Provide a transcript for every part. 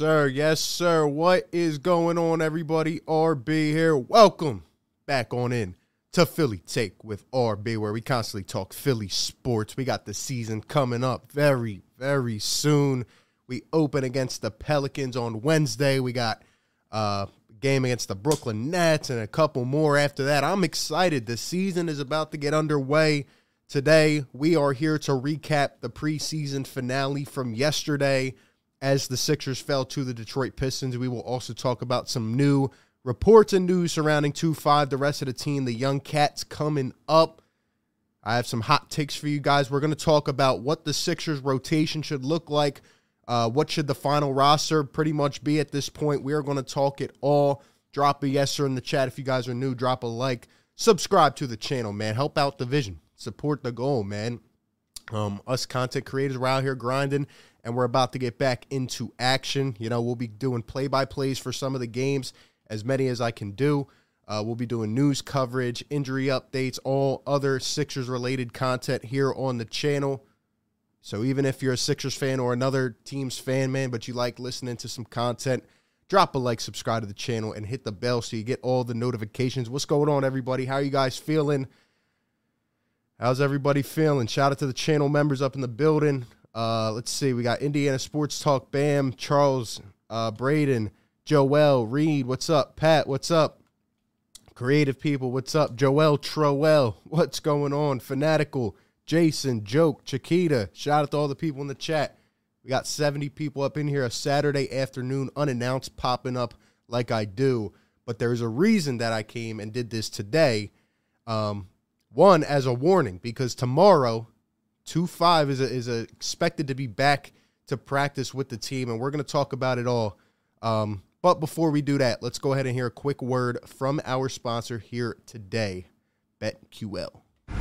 Sir. Yes, sir. What is going on, everybody? RB here. Welcome back on in to Philly Take with RB, where we constantly talk Philly sports. We got the season coming up very, very soon. We open against the Pelicans on Wednesday. We got uh, a game against the Brooklyn Nets and a couple more after that. I'm excited. The season is about to get underway. Today, we are here to recap the preseason finale from yesterday as the Sixers fell to the Detroit Pistons. We will also talk about some new reports and news surrounding 2 5, the rest of the team, the Young Cats coming up. I have some hot takes for you guys. We're going to talk about what the Sixers rotation should look like. Uh, what should the final roster pretty much be at this point? We are going to talk it all. Drop a yes sir in the chat if you guys are new. Drop a like. Subscribe to the channel, man. Help out the vision. Support the goal, man. Um, us content creators, we're out here grinding and we're about to get back into action. You know, we'll be doing play by plays for some of the games, as many as I can do. Uh, we'll be doing news coverage, injury updates, all other Sixers related content here on the channel. So even if you're a Sixers fan or another team's fan, man, but you like listening to some content, drop a like, subscribe to the channel, and hit the bell so you get all the notifications. What's going on, everybody? How are you guys feeling? How's everybody feeling? Shout out to the channel members up in the building. Uh, let's see. We got Indiana Sports Talk, Bam, Charles, uh, Braden, Joel, Reed. What's up? Pat, what's up? Creative people, what's up? Joel Trowell, what's going on? Fanatical, Jason, Joke, Chiquita. Shout out to all the people in the chat. We got 70 people up in here a Saturday afternoon, unannounced, popping up like I do. But there's a reason that I came and did this today. Um, one, as a warning, because tomorrow Two five is a, is a expected to be back to practice with the team, and we're going to talk about it all. Um, but before we do that, let's go ahead and hear a quick word from our sponsor here today, BetQL. Do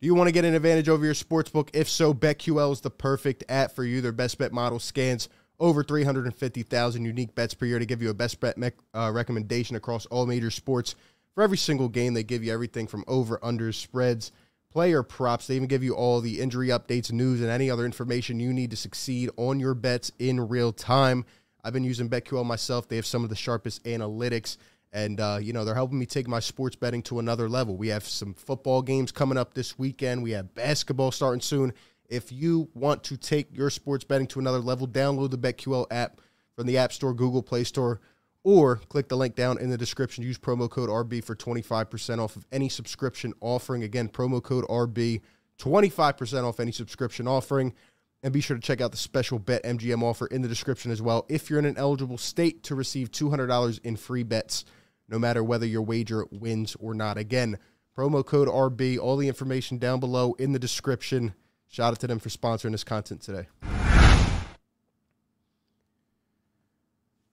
you want to get an advantage over your sportsbook? If so, BetQL is the perfect app for you. Their best bet model scans over 350,000 unique bets per year to give you a best bet me- uh, recommendation across all major sports for every single game, they give you everything from over, under, spreads, player props. They even give you all the injury updates, news, and any other information you need to succeed on your bets in real time. I've been using BetQL myself. They have some of the sharpest analytics, and uh, you know they're helping me take my sports betting to another level. We have some football games coming up this weekend. We have basketball starting soon. If you want to take your sports betting to another level, download the BetQL app from the App Store, Google Play Store or click the link down in the description. Use promo code RB for 25% off of any subscription offering. Again, promo code RB, 25% off any subscription offering. And be sure to check out the special Bet MGM offer in the description as well. If you're in an eligible state to receive $200 in free bets, no matter whether your wager wins or not. Again, promo code RB, all the information down below in the description. Shout out to them for sponsoring this content today.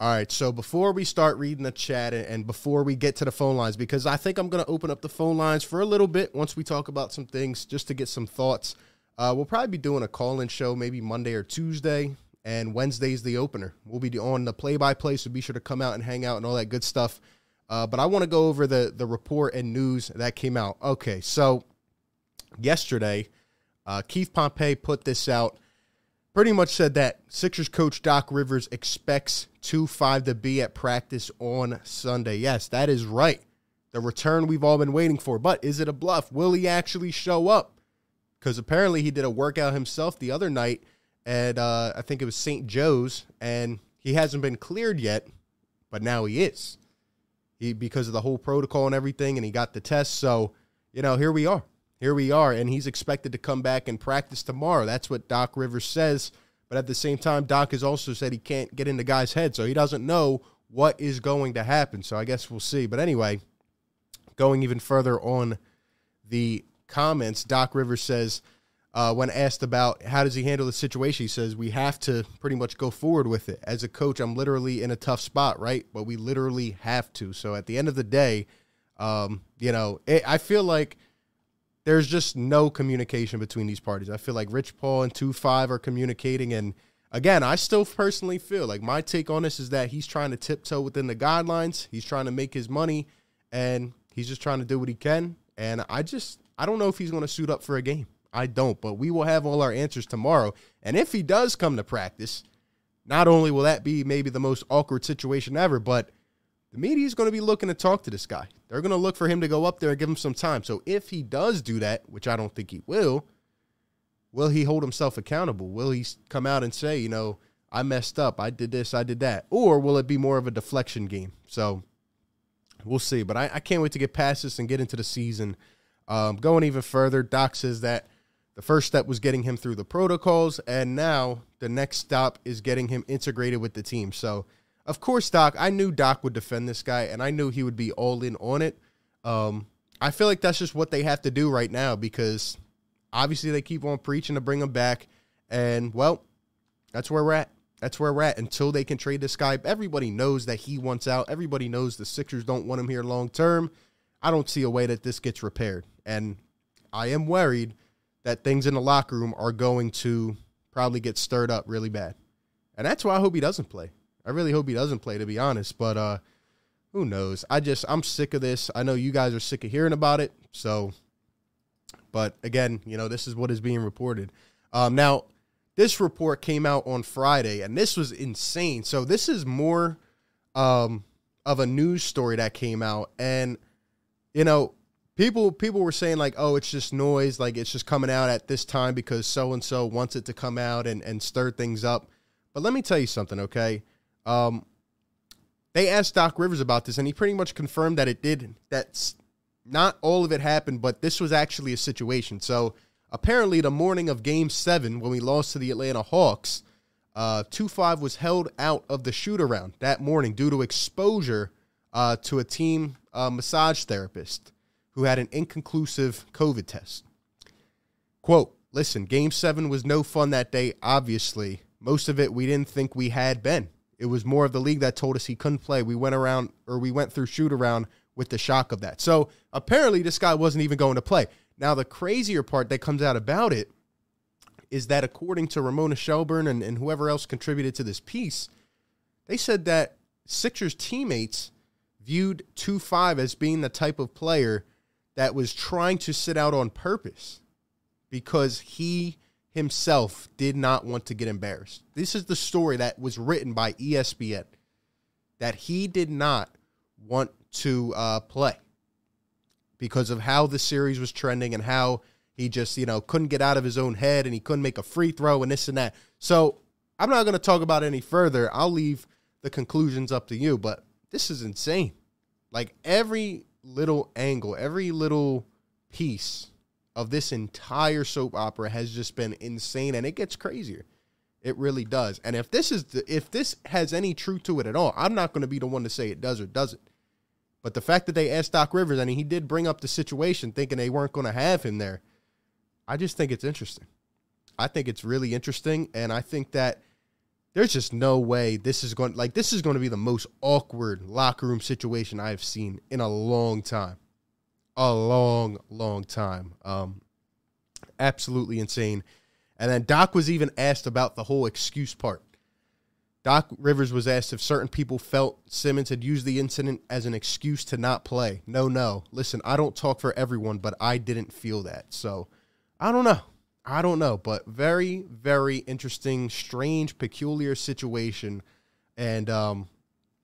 All right, so before we start reading the chat and before we get to the phone lines, because I think I'm going to open up the phone lines for a little bit once we talk about some things, just to get some thoughts. Uh, we'll probably be doing a call in show maybe Monday or Tuesday, and Wednesday's the opener. We'll be on the play by play, so be sure to come out and hang out and all that good stuff. Uh, but I want to go over the, the report and news that came out. Okay, so yesterday, uh, Keith Pompey put this out pretty much said that Sixers coach Doc Rivers expects 2 5 to be at practice on Sunday. Yes, that is right. The return we've all been waiting for. But is it a bluff? Will he actually show up? Because apparently he did a workout himself the other night at, uh, I think it was St. Joe's, and he hasn't been cleared yet, but now he is. He, because of the whole protocol and everything, and he got the test. So, you know, here we are here we are, and he's expected to come back and practice tomorrow. That's what Doc Rivers says. But at the same time, Doc has also said he can't get in the guy's head, so he doesn't know what is going to happen. So I guess we'll see. But anyway, going even further on the comments, Doc Rivers says, uh, when asked about how does he handle the situation, he says we have to pretty much go forward with it. As a coach, I'm literally in a tough spot, right? But we literally have to. So at the end of the day, um, you know, it, I feel like – there's just no communication between these parties. I feel like Rich Paul and 2 5 are communicating. And again, I still personally feel like my take on this is that he's trying to tiptoe within the guidelines. He's trying to make his money and he's just trying to do what he can. And I just, I don't know if he's going to suit up for a game. I don't. But we will have all our answers tomorrow. And if he does come to practice, not only will that be maybe the most awkward situation ever, but the media is going to be looking to talk to this guy. They're going to look for him to go up there and give him some time. So if he does do that, which I don't think he will, will he hold himself accountable? Will he come out and say, you know, I messed up, I did this, I did that? Or will it be more of a deflection game? So we'll see. But I, I can't wait to get past this and get into the season. Um, going even further, Doc says that the first step was getting him through the protocols, and now the next stop is getting him integrated with the team. So, of course, Doc, I knew Doc would defend this guy, and I knew he would be all in on it. Um, I feel like that's just what they have to do right now because obviously they keep on preaching to bring him back, and well, that's where we're at. That's where we're at until they can trade this guy. Everybody knows that he wants out. Everybody knows the Sixers don't want him here long term. I don't see a way that this gets repaired, and I am worried that things in the locker room are going to probably get stirred up really bad. And that's why I hope he doesn't play. I really hope he doesn't play, to be honest. But uh, who knows? I just I'm sick of this. I know you guys are sick of hearing about it. So, but again, you know this is what is being reported. Um, now, this report came out on Friday, and this was insane. So this is more um, of a news story that came out, and you know people people were saying like oh it's just noise like it's just coming out at this time because so and so wants it to come out and and stir things up but let me tell you something okay um they asked doc rivers about this and he pretty much confirmed that it did that's not all of it happened but this was actually a situation so apparently the morning of game seven when we lost to the atlanta hawks uh 2-5 was held out of the shoot around that morning due to exposure uh, to a team uh, massage therapist who had an inconclusive COVID test. Quote, listen, game seven was no fun that day, obviously. Most of it we didn't think we had been. It was more of the league that told us he couldn't play. We went around or we went through shoot around with the shock of that. So apparently this guy wasn't even going to play. Now the crazier part that comes out about it is that according to Ramona Shelburne and, and whoever else contributed to this piece, they said that Sixers teammates viewed 2-5 as being the type of player that was trying to sit out on purpose because he himself did not want to get embarrassed. This is the story that was written by ESPN that he did not want to uh, play because of how the series was trending and how he just, you know, couldn't get out of his own head and he couldn't make a free throw and this and that. So I'm not going to talk about any further. I'll leave the conclusions up to you, but this is insane. Like every little angle, every little piece of this entire soap opera has just been insane and it gets crazier. It really does. And if this is the, if this has any truth to it at all, I'm not going to be the one to say it does or doesn't. But the fact that they asked Doc Rivers and he did bring up the situation thinking they weren't going to have him there, I just think it's interesting. I think it's really interesting and I think that there's just no way this is going like this is going to be the most awkward locker room situation I've seen in a long time. A long, long time. Um absolutely insane. And then Doc was even asked about the whole excuse part. Doc Rivers was asked if certain people felt Simmons had used the incident as an excuse to not play. No, no. Listen, I don't talk for everyone, but I didn't feel that. So I don't know. I don't know, but very, very interesting, strange, peculiar situation. And um,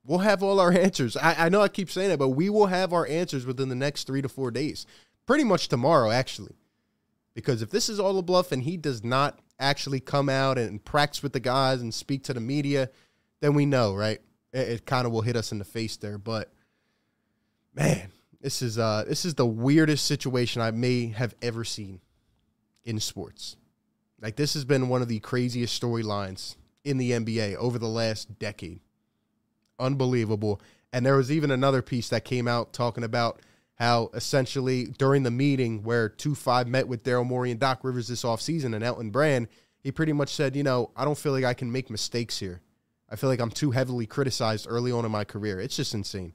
we'll have all our answers. I, I know I keep saying it, but we will have our answers within the next three to four days. Pretty much tomorrow, actually. Because if this is all a bluff and he does not actually come out and practice with the guys and speak to the media, then we know, right? It, it kind of will hit us in the face there. But man, this is uh this is the weirdest situation I may have ever seen in sports. Like this has been one of the craziest storylines in the NBA over the last decade. Unbelievable. And there was even another piece that came out talking about how essentially during the meeting where 2 5 met with Daryl Morey and Doc Rivers this offseason and Elton Brand, he pretty much said, you know, I don't feel like I can make mistakes here. I feel like I'm too heavily criticized early on in my career. It's just insane.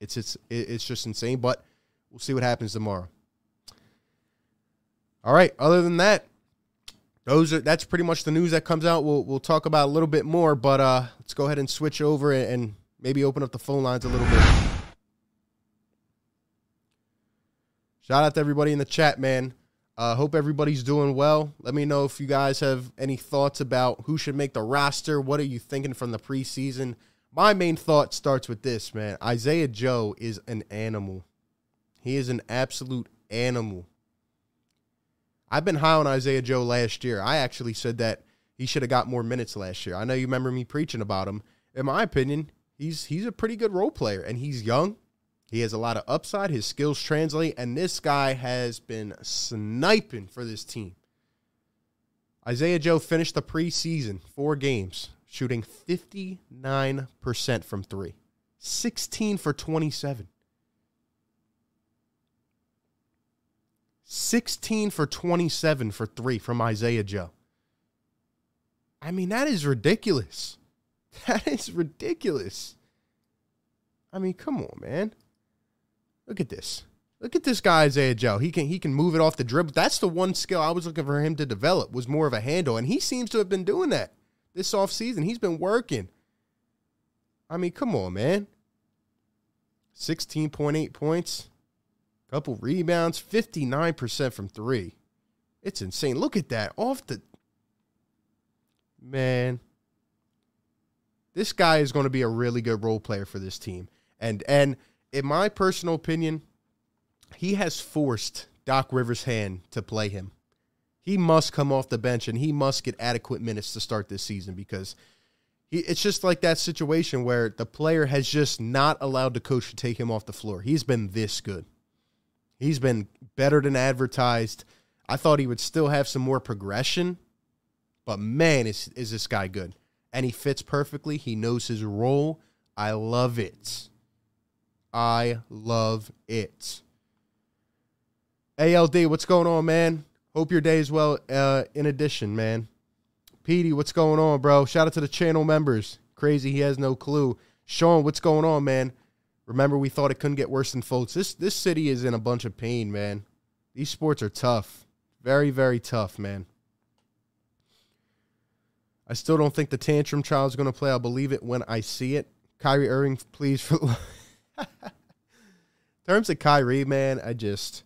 It's it's it's just insane, but we'll see what happens tomorrow. All right. Other than that, those are that's pretty much the news that comes out. We'll we'll talk about a little bit more, but uh, let's go ahead and switch over and maybe open up the phone lines a little bit. Shout out to everybody in the chat, man. Uh, hope everybody's doing well. Let me know if you guys have any thoughts about who should make the roster. What are you thinking from the preseason? My main thought starts with this, man. Isaiah Joe is an animal. He is an absolute animal. I've been high on Isaiah Joe last year. I actually said that he should have got more minutes last year. I know you remember me preaching about him. In my opinion, he's he's a pretty good role player and he's young. He has a lot of upside. His skills translate, and this guy has been sniping for this team. Isaiah Joe finished the preseason four games, shooting 59% from three, 16 for 27. 16 for 27 for three from Isaiah Joe. I mean, that is ridiculous. That is ridiculous. I mean, come on, man. Look at this. Look at this guy Isaiah Joe. He can he can move it off the dribble. That's the one skill I was looking for him to develop was more of a handle, and he seems to have been doing that this offseason. He's been working. I mean, come on, man. 16.8 points, couple rebounds, 59% from 3. It's insane. Look at that. Off the Man. This guy is going to be a really good role player for this team. And and in my personal opinion, he has forced Doc Rivers' hand to play him. He must come off the bench and he must get adequate minutes to start this season because he, it's just like that situation where the player has just not allowed the coach to take him off the floor. He's been this good. He's been better than advertised. I thought he would still have some more progression, but man, is is this guy good? And he fits perfectly. He knows his role. I love it. I love it. ALD, what's going on, man? Hope your day is well. Uh, in addition, man. Petey, what's going on, bro? Shout out to the channel members. Crazy, he has no clue. Sean, what's going on, man? Remember, we thought it couldn't get worse than folks. This this city is in a bunch of pain, man. These sports are tough. Very, very tough, man. I still don't think the tantrum child is going to play. I'll believe it when I see it. Kyrie Irving, please. For in terms of Kyrie, man, I just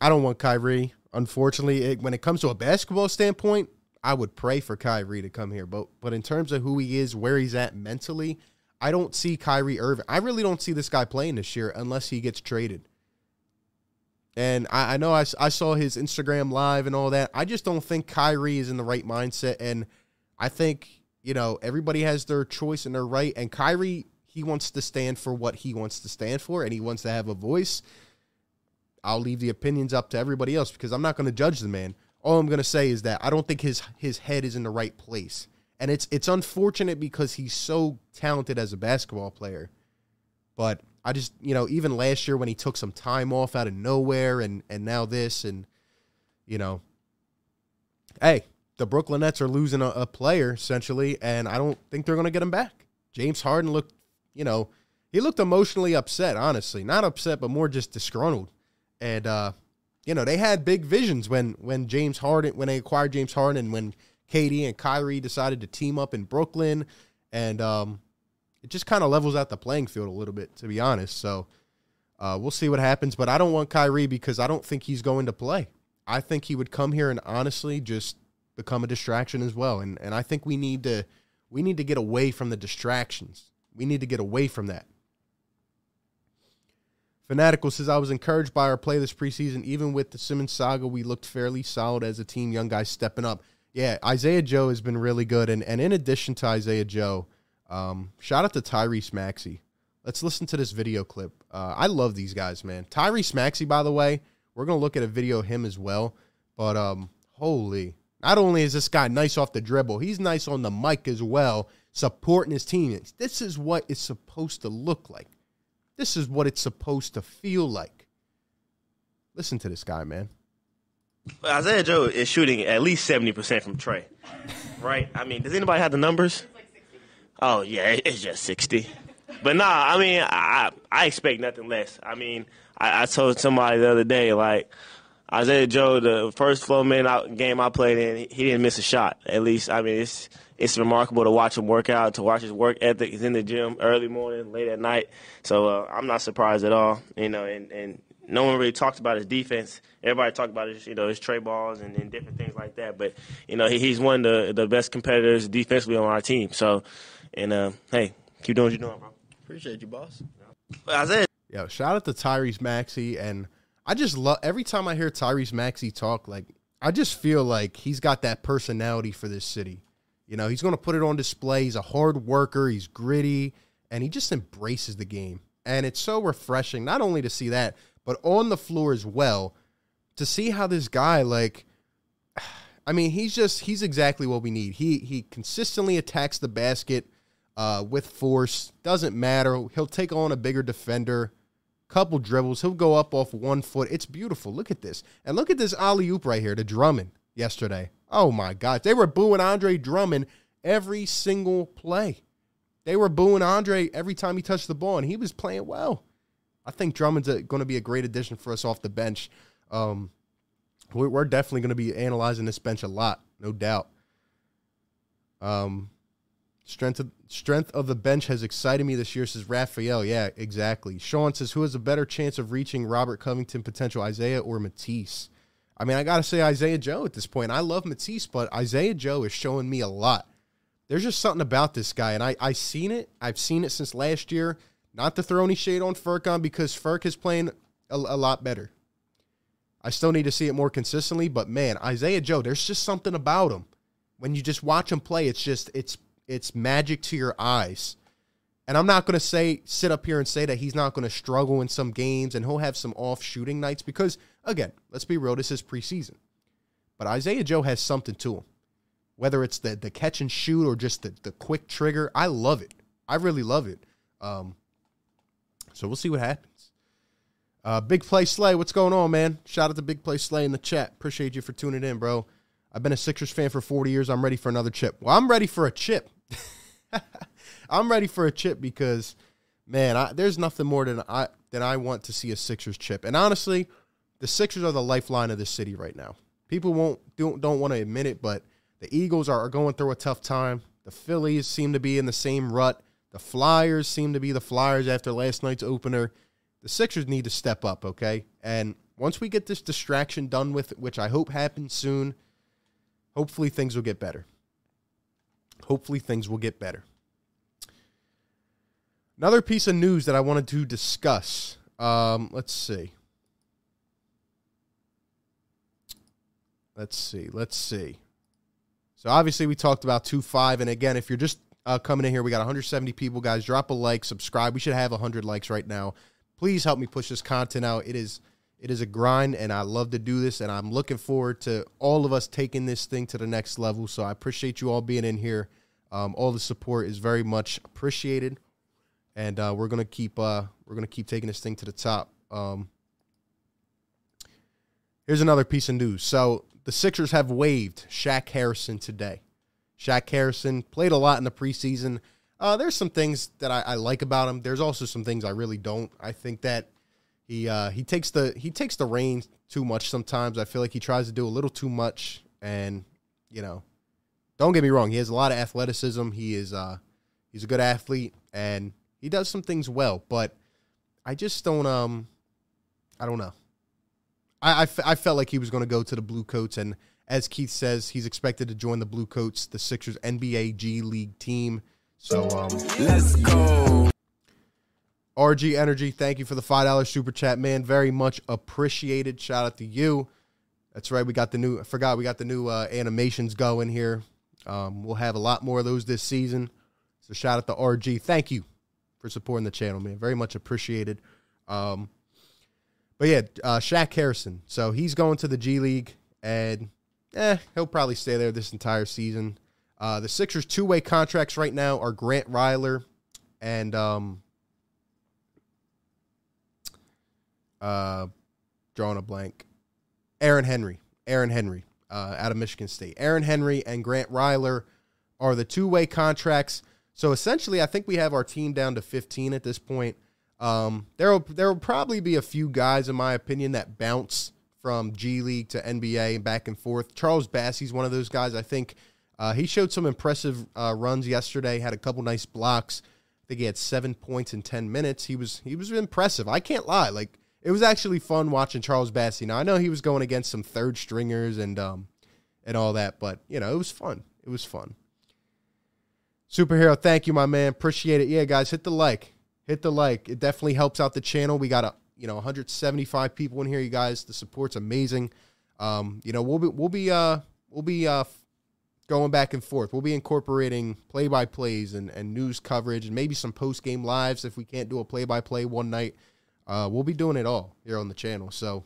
I don't want Kyrie. Unfortunately, it, when it comes to a basketball standpoint, I would pray for Kyrie to come here. But but in terms of who he is, where he's at mentally, I don't see Kyrie Irving. I really don't see this guy playing this year unless he gets traded. And I, I know I, I saw his Instagram live and all that. I just don't think Kyrie is in the right mindset. And I think, you know, everybody has their choice and their right. And Kyrie he wants to stand for what he wants to stand for and he wants to have a voice. I'll leave the opinions up to everybody else because I'm not going to judge the man. All I'm going to say is that I don't think his his head is in the right place. And it's it's unfortunate because he's so talented as a basketball player. But I just, you know, even last year when he took some time off out of nowhere and and now this and you know, hey, the Brooklyn Nets are losing a, a player essentially and I don't think they're going to get him back. James Harden looked you know, he looked emotionally upset, honestly. Not upset, but more just disgruntled. And uh, you know, they had big visions when when James Harden when they acquired James Harden and when KD and Kyrie decided to team up in Brooklyn. And um, it just kind of levels out the playing field a little bit, to be honest. So uh, we'll see what happens. But I don't want Kyrie because I don't think he's going to play. I think he would come here and honestly just become a distraction as well. And and I think we need to we need to get away from the distractions. We need to get away from that. Fanatical says, I was encouraged by our play this preseason. Even with the Simmons saga, we looked fairly solid as a team, young guys stepping up. Yeah, Isaiah Joe has been really good. And, and in addition to Isaiah Joe, um, shout out to Tyrese Maxey. Let's listen to this video clip. Uh, I love these guys, man. Tyrese Maxey, by the way, we're going to look at a video of him as well. But um, holy, not only is this guy nice off the dribble, he's nice on the mic as well supporting his team. This is what it's supposed to look like. This is what it's supposed to feel like. Listen to this guy, man. Isaiah Joe is shooting at least 70% from Trey, right? I mean, does anybody have the numbers? Oh, yeah, it's just 60. But nah, I mean, I I expect nothing less. I mean, I, I told somebody the other day, like, Isaiah Joe, the first flow man out game I played in, he didn't miss a shot. At least, I mean, it's it's remarkable to watch him work out, to watch his work ethic. He's in the gym early morning, late at night. So uh, I'm not surprised at all. You know, and, and no one really talked about his defense. Everybody talked about his, you know, his trey balls and, and different things like that. But you know, he, he's one of the the best competitors defensively on our team. So, and uh, hey, keep doing what you're doing, bro. Appreciate you, boss. Isaiah, Yo, shout out to Tyrese Maxey, and I just love every time I hear Tyrese Maxey talk. Like, I just feel like he's got that personality for this city. You know, he's going to put it on display. He's a hard worker. He's gritty, and he just embraces the game. And it's so refreshing, not only to see that, but on the floor as well, to see how this guy like. I mean, he's just he's exactly what we need. He he consistently attacks the basket uh, with force. Doesn't matter. He'll take on a bigger defender. Couple dribbles. He'll go up off one foot. It's beautiful. Look at this. And look at this alley oop right here to Drummond yesterday. Oh my God. They were booing Andre Drummond every single play. They were booing Andre every time he touched the ball, and he was playing well. I think Drummond's going to be a great addition for us off the bench. Um, we're, definitely going to be analyzing this bench a lot, no doubt. Um, strength of strength of the bench has excited me this year, says Raphael. Yeah, exactly. Sean says, who has a better chance of reaching Robert Covington potential, Isaiah or Matisse? I mean, I got to say Isaiah Joe at this point. I love Matisse, but Isaiah Joe is showing me a lot. There's just something about this guy, and I I seen it. I've seen it since last year. Not to throw any shade on Furkan because Furk is playing a, a lot better. I still need to see it more consistently, but man, Isaiah Joe, there's just something about him. When you just watch him play, it's just it's it's magic to your eyes. And I'm not going to say sit up here and say that he's not going to struggle in some games and he'll have some off shooting nights because again, let's be real, this is preseason. But Isaiah Joe has something to him. Whether it's the the catch and shoot or just the the quick trigger, I love it. I really love it. Um, so we'll see what happens. Uh, Big Play Slay, what's going on, man? Shout out to Big Play Slay in the chat. Appreciate you for tuning in, bro. I've been a Sixers fan for 40 years. I'm ready for another chip. Well, I'm ready for a chip. I'm ready for a chip because, man, I, there's nothing more than I than I want to see a Sixers chip. And honestly, the Sixers are the lifeline of this city right now. People won't don't don't want to admit it, but the Eagles are, are going through a tough time. The Phillies seem to be in the same rut. The Flyers seem to be the Flyers after last night's opener. The Sixers need to step up, okay? And once we get this distraction done with, which I hope happens soon, hopefully things will get better. Hopefully things will get better. Another piece of news that I wanted to discuss. Um, let's see. Let's see. Let's see. So obviously we talked about two five, and again, if you're just uh, coming in here, we got 170 people, guys. Drop a like, subscribe. We should have 100 likes right now. Please help me push this content out. It is it is a grind, and I love to do this, and I'm looking forward to all of us taking this thing to the next level. So I appreciate you all being in here. Um, all the support is very much appreciated, and uh, we're gonna keep uh, we're gonna keep taking this thing to the top. Um, here's another piece of news. So the Sixers have waived Shaq Harrison today. Shaq Harrison played a lot in the preseason. Uh, there's some things that I, I, like about him. There's also some things I really don't. I think that he uh, he takes the he takes the reins too much sometimes. I feel like he tries to do a little too much, and you know, don't get me wrong. He has a lot of athleticism. He is uh, he's a good athlete, and he does some things well. But I just don't um, I don't know. I, I, f- I felt like he was going to go to the Blue Coats, and as Keith says, he's expected to join the Blue Coats, the Sixers NBA G League team. So um, let's go. RG Energy, thank you for the five dollar super chat, man. Very much appreciated. Shout out to you. That's right. We got the new. I forgot we got the new uh, animations going here. Um, we'll have a lot more of those this season. So shout out to RG. Thank you for supporting the channel, man. Very much appreciated. Um, but yeah, uh, Shaq Harrison. So he's going to the G League, and eh, he'll probably stay there this entire season. Uh, the Sixers' two way contracts right now are Grant Riller and um, uh, drawing a blank, Aaron Henry. Aaron Henry uh, out of Michigan State. Aaron Henry and Grant Riller are the two way contracts. So essentially, I think we have our team down to 15 at this point. Um, there will there will probably be a few guys, in my opinion, that bounce from G League to NBA and back and forth. Charles Bassey's one of those guys. I think uh, he showed some impressive uh, runs yesterday. Had a couple nice blocks. I think he had seven points in ten minutes. He was he was impressive. I can't lie. Like it was actually fun watching Charles Bassey. Now I know he was going against some third stringers and um and all that, but you know it was fun. It was fun. Superhero, thank you, my man. Appreciate it. Yeah, guys, hit the like, hit the like. It definitely helps out the channel. We got a you know 175 people in here. You guys, the support's amazing. Um, you know we'll be we'll be uh we'll be uh going back and forth. We'll be incorporating play by plays and, and news coverage and maybe some post game lives if we can't do a play by play one night. Uh, we'll be doing it all here on the channel. So,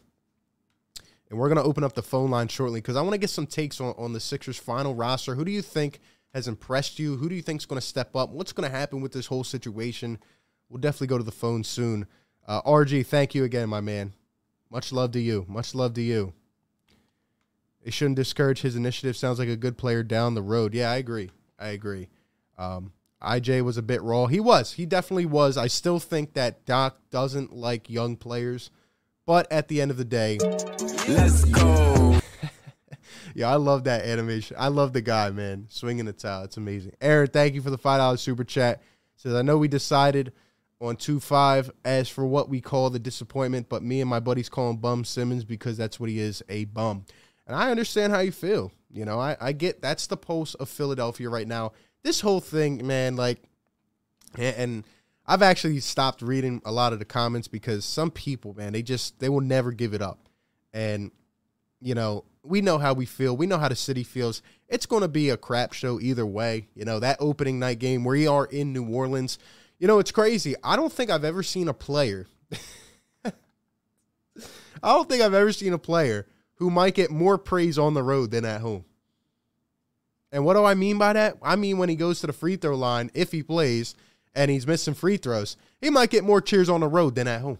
and we're going to open up the phone line shortly because I want to get some takes on, on the Sixers' final roster. Who do you think has impressed you? Who do you think is going to step up? What's going to happen with this whole situation? We'll definitely go to the phone soon. Uh, RG, thank you again, my man. Much love to you. Much love to you. It shouldn't discourage his initiative. Sounds like a good player down the road. Yeah, I agree. I agree. Um, IJ was a bit raw. He was. He definitely was. I still think that Doc doesn't like young players, but at the end of the day, let's go. yeah, I love that animation. I love the guy, man, swinging the towel. It's amazing. Aaron, thank you for the five dollars super chat. Says I know we decided on two five as for what we call the disappointment, but me and my buddies call him Bum Simmons because that's what he is, a bum. And I understand how you feel. You know, I, I get that's the pulse of Philadelphia right now this whole thing, man, like, and I've actually stopped reading a lot of the comments because some people, man, they just they will never give it up, and you know we know how we feel, we know how the city feels. It's going to be a crap show either way. You know that opening night game where you are in New Orleans. You know it's crazy. I don't think I've ever seen a player. I don't think I've ever seen a player who might get more praise on the road than at home. And what do I mean by that? I mean when he goes to the free throw line, if he plays and he's missing free throws, he might get more cheers on the road than at home.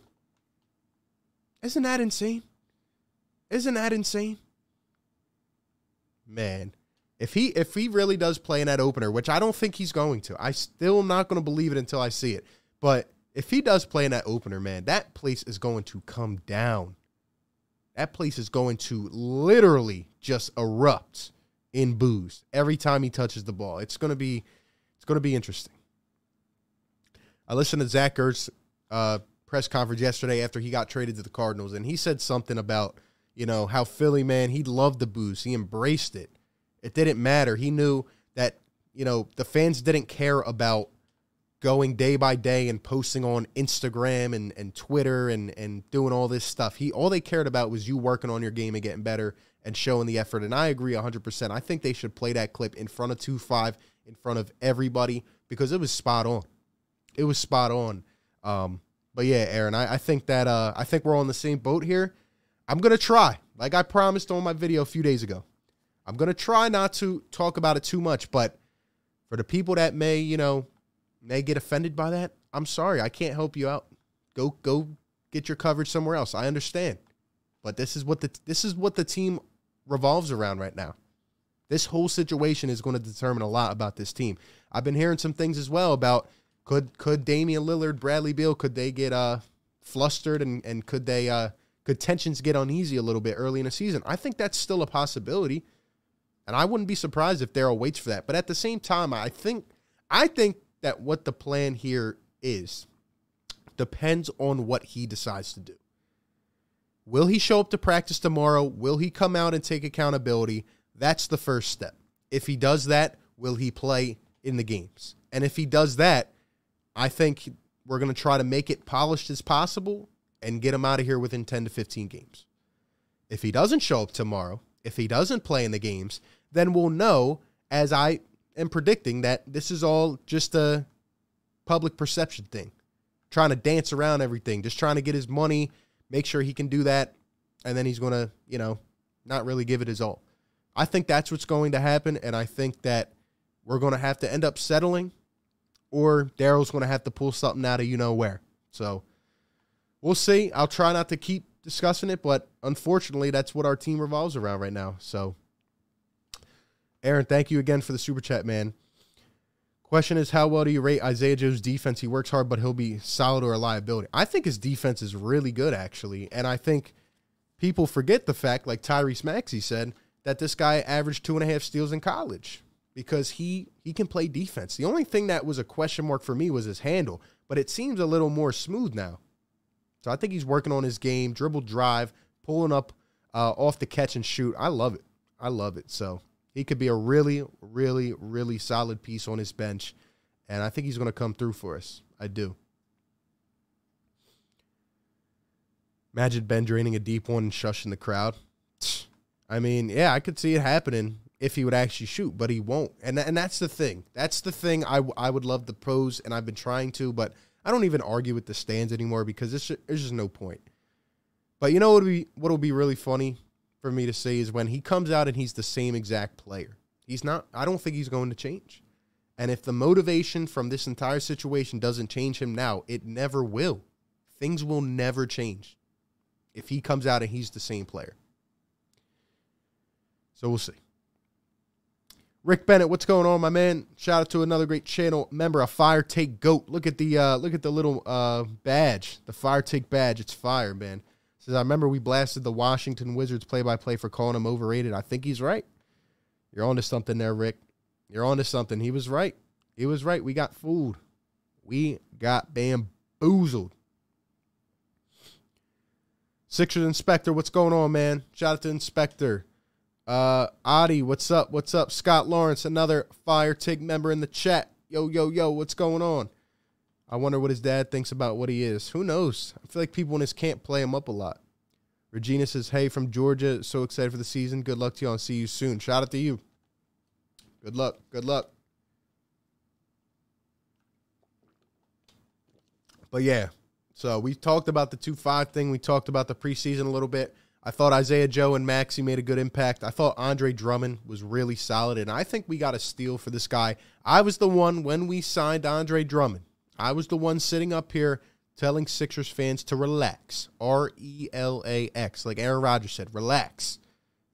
Isn't that insane? Isn't that insane? Man, if he if he really does play in that opener, which I don't think he's going to, I still am not going to believe it until I see it. But if he does play in that opener, man, that place is going to come down. That place is going to literally just erupt in boos every time he touches the ball. It's gonna be it's gonna be interesting. I listened to Zach Ertz uh, press conference yesterday after he got traded to the Cardinals, and he said something about you know how Philly man he loved the boos, he embraced it. It didn't matter. He knew that you know the fans didn't care about going day by day and posting on Instagram and, and Twitter and, and doing all this stuff. He all they cared about was you working on your game and getting better and showing the effort. And I agree 100%. I think they should play that clip in front of 2 5, in front of everybody, because it was spot on. It was spot on. Um, but yeah, Aaron, I, I think that uh, I think we're all on the same boat here. I'm gonna try, like I promised on my video a few days ago. I'm gonna try not to talk about it too much, but for the people that may, you know, may get offended by that, I'm sorry. I can't help you out. Go go get your coverage somewhere else. I understand. But this is what the this is what the team revolves around right now. This whole situation is going to determine a lot about this team. I've been hearing some things as well about could could Damian Lillard, Bradley Beal, could they get uh flustered and and could they uh could tensions get uneasy a little bit early in the season? I think that's still a possibility. And I wouldn't be surprised if Daryl waits for that. But at the same time, I think I think that what the plan here is depends on what he decides to do. Will he show up to practice tomorrow? Will he come out and take accountability? That's the first step. If he does that, will he play in the games? And if he does that, I think we're going to try to make it polished as possible and get him out of here within 10 to 15 games. If he doesn't show up tomorrow, if he doesn't play in the games, then we'll know, as I am predicting, that this is all just a public perception thing, trying to dance around everything, just trying to get his money make sure he can do that, and then he's going to, you know, not really give it his all. I think that's what's going to happen, and I think that we're going to have to end up settling, or Daryl's going to have to pull something out of you know where. So we'll see. I'll try not to keep discussing it, but unfortunately, that's what our team revolves around right now. So, Aaron, thank you again for the super chat, man. Question is, how well do you rate Isaiah Joe's defense? He works hard, but he'll be solid or a liability. I think his defense is really good, actually. And I think people forget the fact, like Tyrese Maxey said, that this guy averaged two and a half steals in college because he he can play defense. The only thing that was a question mark for me was his handle, but it seems a little more smooth now. So I think he's working on his game, dribble drive, pulling up uh, off the catch and shoot. I love it. I love it. So he could be a really, really, really solid piece on his bench. And I think he's going to come through for us. I do. Imagine Ben draining a deep one and shushing the crowd. I mean, yeah, I could see it happening if he would actually shoot, but he won't. And and that's the thing. That's the thing I, I would love to pose, and I've been trying to, but I don't even argue with the stands anymore because there's just, there's just no point. But you know what would be what will be really funny for me to say is when he comes out and he's the same exact player. He's not. I don't think he's going to change. And if the motivation from this entire situation doesn't change him now, it never will. Things will never change if he comes out and he's the same player. So we'll see. Rick Bennett, what's going on, my man? Shout out to another great channel member, a Fire Take Goat. Look at the uh, look at the little uh, badge, the Fire Take badge. It's fire, man. Says I remember we blasted the Washington Wizards play by play for calling him overrated. I think he's right. You're onto something there, Rick. You're onto something. He was right. He was right. We got fooled. We got bamboozled. Sixers Inspector, what's going on, man? Shout out to Inspector. Uh, Adi, what's up? What's up? Scott Lawrence, another Fire Take member in the chat. Yo, yo, yo, what's going on? I wonder what his dad thinks about what he is. Who knows? I feel like people in his camp play him up a lot. Regina says, Hey, from Georgia, so excited for the season. Good luck to y'all and see you soon. Shout out to you. Good luck. Good luck. But yeah, so we talked about the 2 5 thing. We talked about the preseason a little bit. I thought Isaiah Joe and Maxey made a good impact. I thought Andre Drummond was really solid, and I think we got a steal for this guy. I was the one when we signed Andre Drummond. I was the one sitting up here telling Sixers fans to relax. R E L A X. Like Aaron Rodgers said, relax.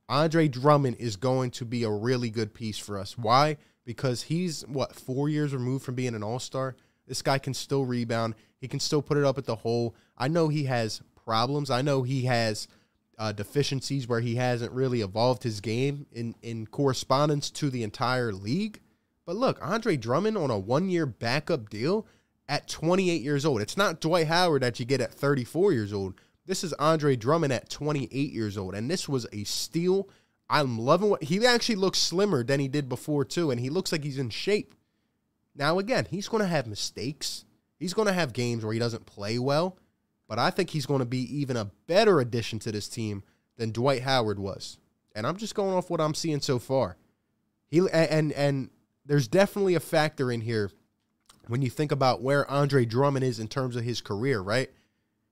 Andre Drummond is going to be a really good piece for us. Why? Because he's, what, four years removed from being an all star? This guy can still rebound. He can still put it up at the hole. I know he has problems. I know he has uh, deficiencies where he hasn't really evolved his game in, in correspondence to the entire league. But look, Andre Drummond on a one year backup deal at 28 years old. It's not Dwight Howard that you get at 34 years old. This is Andre Drummond at 28 years old. And this was a steal. I'm loving what he actually looks slimmer than he did before, too. And he looks like he's in shape. Now, again, he's going to have mistakes. He's going to have games where he doesn't play well. But I think he's going to be even a better addition to this team than Dwight Howard was. And I'm just going off what I'm seeing so far. He and and there's definitely a factor in here when you think about where Andre Drummond is in terms of his career, right?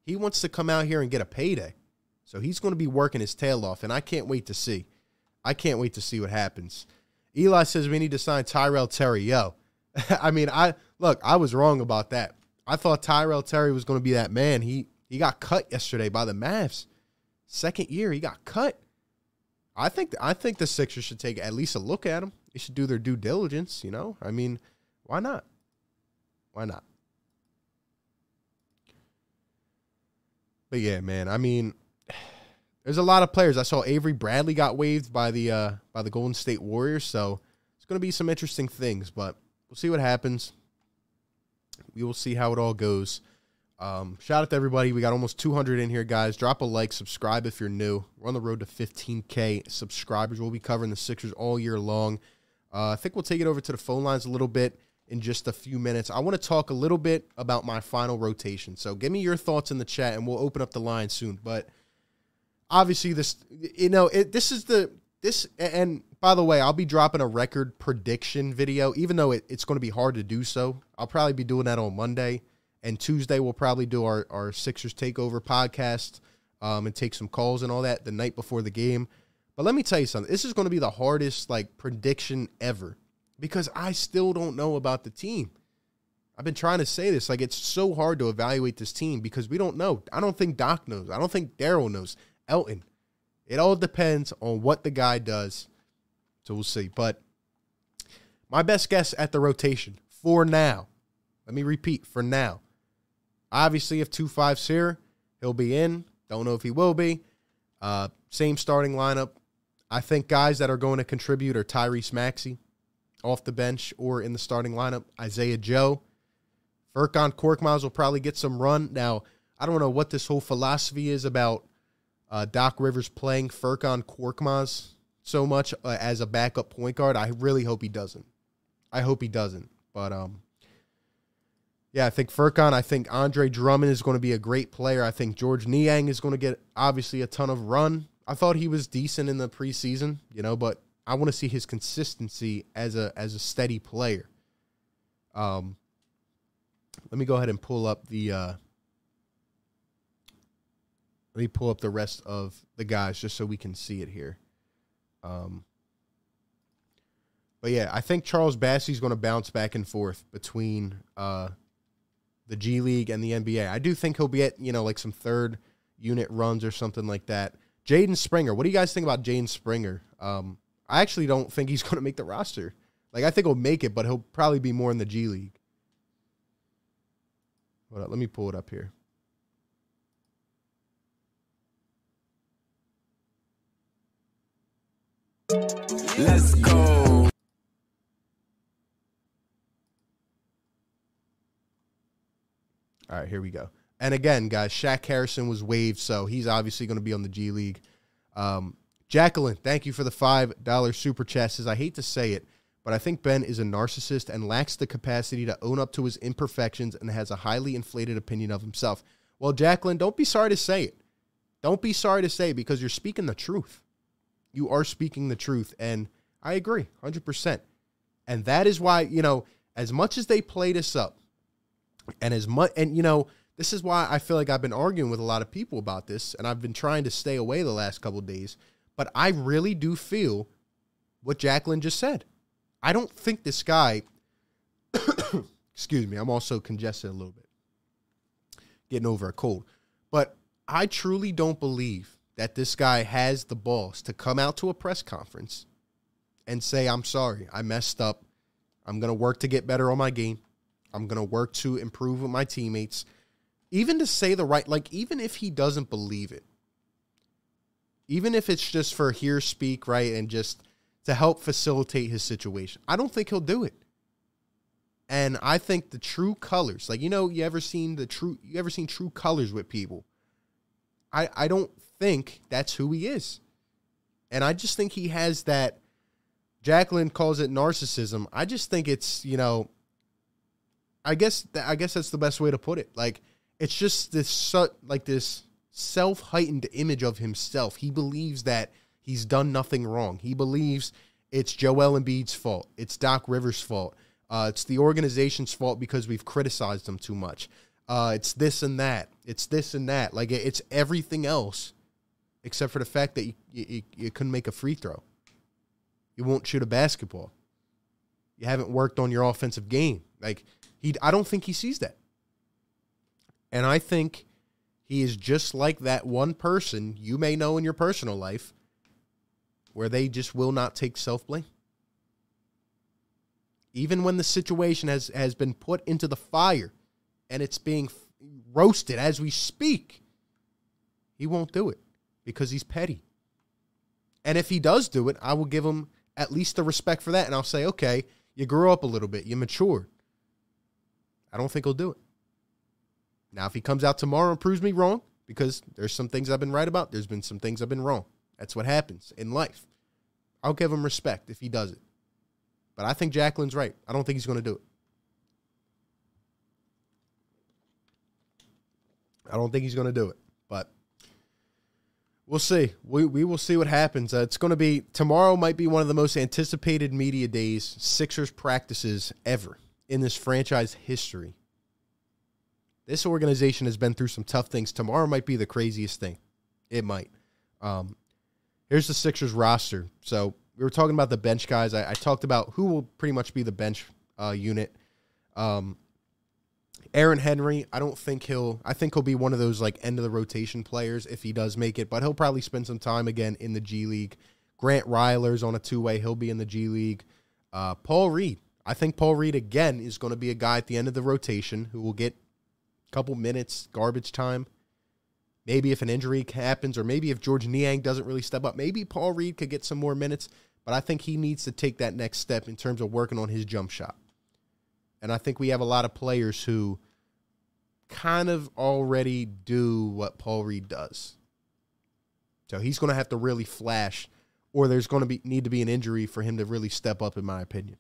He wants to come out here and get a payday. So he's going to be working his tail off, and I can't wait to see. I can't wait to see what happens. Eli says we need to sign Tyrell Terry. Yo, I mean, I look, I was wrong about that. I thought Tyrell Terry was going to be that man. He he got cut yesterday by the Mavs. Second year, he got cut. I think I think the Sixers should take at least a look at him. They should do their due diligence. You know, I mean, why not? Why not? But yeah, man. I mean, there's a lot of players. I saw Avery Bradley got waived by the uh, by the Golden State Warriors, so it's going to be some interesting things. But we'll see what happens. We will see how it all goes. Um, shout out to everybody. We got almost 200 in here, guys. Drop a like, subscribe if you're new. We're on the road to 15K subscribers. We'll be covering the Sixers all year long. Uh, I think we'll take it over to the phone lines a little bit in just a few minutes. I want to talk a little bit about my final rotation. So give me your thoughts in the chat and we'll open up the line soon. But obviously this you know, it, this is the this and by the way, I'll be dropping a record prediction video even though it, it's going to be hard to do so. I'll probably be doing that on Monday and Tuesday we'll probably do our our Sixers takeover podcast um, and take some calls and all that the night before the game. But let me tell you something. This is going to be the hardest like prediction ever because I still don't know about the team. I've been trying to say this. Like, it's so hard to evaluate this team because we don't know. I don't think Doc knows. I don't think Daryl knows. Elton. It all depends on what the guy does. So we'll see. But my best guess at the rotation for now, let me repeat for now. Obviously, if 2 5's here, he'll be in. Don't know if he will be. Uh, same starting lineup. I think guys that are going to contribute are Tyrese Maxey off the bench or in the starting lineup. Isaiah Joe. Furkan Korkmaz will probably get some run. Now, I don't know what this whole philosophy is about uh, Doc Rivers playing Furkan Korkmaz so much uh, as a backup point guard. I really hope he doesn't. I hope he doesn't. But um, yeah, I think Furkan. I think Andre Drummond is going to be a great player. I think George Niang is going to get obviously a ton of run. I thought he was decent in the preseason, you know, but I want to see his consistency as a as a steady player. Um, let me go ahead and pull up the. Uh, let me pull up the rest of the guys just so we can see it here. Um, but yeah, I think Charles Bassey's going to bounce back and forth between uh, the G League and the NBA. I do think he'll be at you know like some third unit runs or something like that. Jaden Springer, what do you guys think about Jaden Springer? Um, I actually don't think he's going to make the roster. Like I think he'll make it, but he'll probably be more in the G League. Hold up, let me pull it up here. Let's go. All right, here we go. And again, guys, Shaq Harrison was waived, so he's obviously going to be on the G League. Um, Jacqueline, thank you for the $5 super chat. Says, I hate to say it, but I think Ben is a narcissist and lacks the capacity to own up to his imperfections and has a highly inflated opinion of himself. Well, Jacqueline, don't be sorry to say it. Don't be sorry to say because you're speaking the truth. You are speaking the truth. And I agree 100%. And that is why, you know, as much as they played us up, and as much, and, you know, this is why I feel like I've been arguing with a lot of people about this, and I've been trying to stay away the last couple days. But I really do feel what Jacqueline just said. I don't think this guy, excuse me, I'm also congested a little bit, getting over a cold. But I truly don't believe that this guy has the balls to come out to a press conference and say, I'm sorry, I messed up. I'm going to work to get better on my game. I'm going to work to improve with my teammates. Even to say the right, like, even if he doesn't believe it, even if it's just for here speak, right, and just to help facilitate his situation, I don't think he'll do it. And I think the true colors, like you know, you ever seen the true, you ever seen true colors with people? I I don't think that's who he is, and I just think he has that. Jacqueline calls it narcissism. I just think it's you know. I guess I guess that's the best way to put it. Like it's just this like this self heightened image of himself. He believes that he's done nothing wrong. He believes it's Joel Embiid's fault. It's Doc Rivers' fault. Uh, it's the organization's fault because we've criticized them too much. Uh, it's this and that. It's this and that. Like it's everything else, except for the fact that you, you, you couldn't make a free throw. You won't shoot a basketball. You haven't worked on your offensive game. Like he, I don't think he sees that. And I think he is just like that one person you may know in your personal life where they just will not take self blame. Even when the situation has, has been put into the fire and it's being roasted as we speak, he won't do it because he's petty. And if he does do it, I will give him at least the respect for that. And I'll say, okay, you grew up a little bit, you matured. I don't think he'll do it. Now, if he comes out tomorrow and proves me wrong, because there's some things I've been right about, there's been some things I've been wrong. That's what happens in life. I'll give him respect if he does it. But I think Jacqueline's right. I don't think he's going to do it. I don't think he's going to do it. But we'll see. We, we will see what happens. Uh, it's going to be tomorrow, might be one of the most anticipated media days, Sixers practices ever in this franchise history. This organization has been through some tough things. Tomorrow might be the craziest thing. It might. Um, here's the Sixers roster. So we were talking about the bench guys. I, I talked about who will pretty much be the bench uh, unit. Um, Aaron Henry, I don't think he'll. I think he'll be one of those like end of the rotation players if he does make it, but he'll probably spend some time again in the G League. Grant Riller's on a two way. He'll be in the G League. Uh, Paul Reed, I think Paul Reed again is going to be a guy at the end of the rotation who will get couple minutes, garbage time. Maybe if an injury happens, or maybe if George Niang doesn't really step up, maybe Paul Reed could get some more minutes. But I think he needs to take that next step in terms of working on his jump shot. And I think we have a lot of players who kind of already do what Paul Reed does. So he's going to have to really flash, or there's going to be need to be an injury for him to really step up, in my opinion.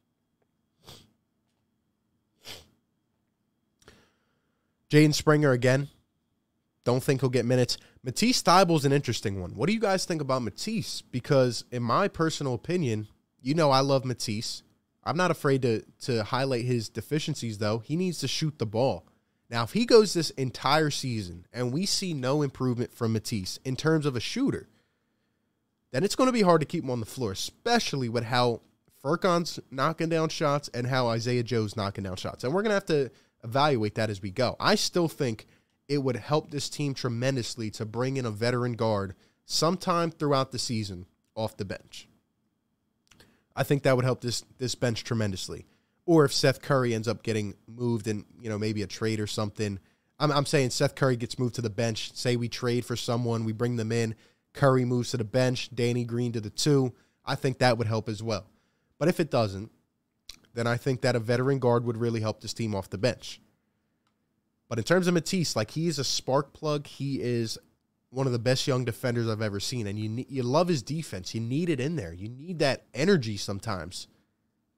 Jaden Springer again. Don't think he'll get minutes. Matisse Thybulle's an interesting one. What do you guys think about Matisse? Because in my personal opinion, you know I love Matisse. I'm not afraid to to highlight his deficiencies though. He needs to shoot the ball. Now, if he goes this entire season and we see no improvement from Matisse in terms of a shooter, then it's going to be hard to keep him on the floor, especially with how Furkan's knocking down shots and how Isaiah Joe's knocking down shots. And we're going to have to evaluate that as we go. I still think it would help this team tremendously to bring in a veteran guard sometime throughout the season off the bench. I think that would help this this bench tremendously. Or if Seth Curry ends up getting moved in, you know, maybe a trade or something. I'm, I'm saying Seth Curry gets moved to the bench. Say we trade for someone, we bring them in. Curry moves to the bench, Danny Green to the two. I think that would help as well. But if it doesn't, then I think that a veteran guard would really help this team off the bench. But in terms of Matisse, like he is a spark plug. He is one of the best young defenders I've ever seen, and you you love his defense. You need it in there. You need that energy sometimes,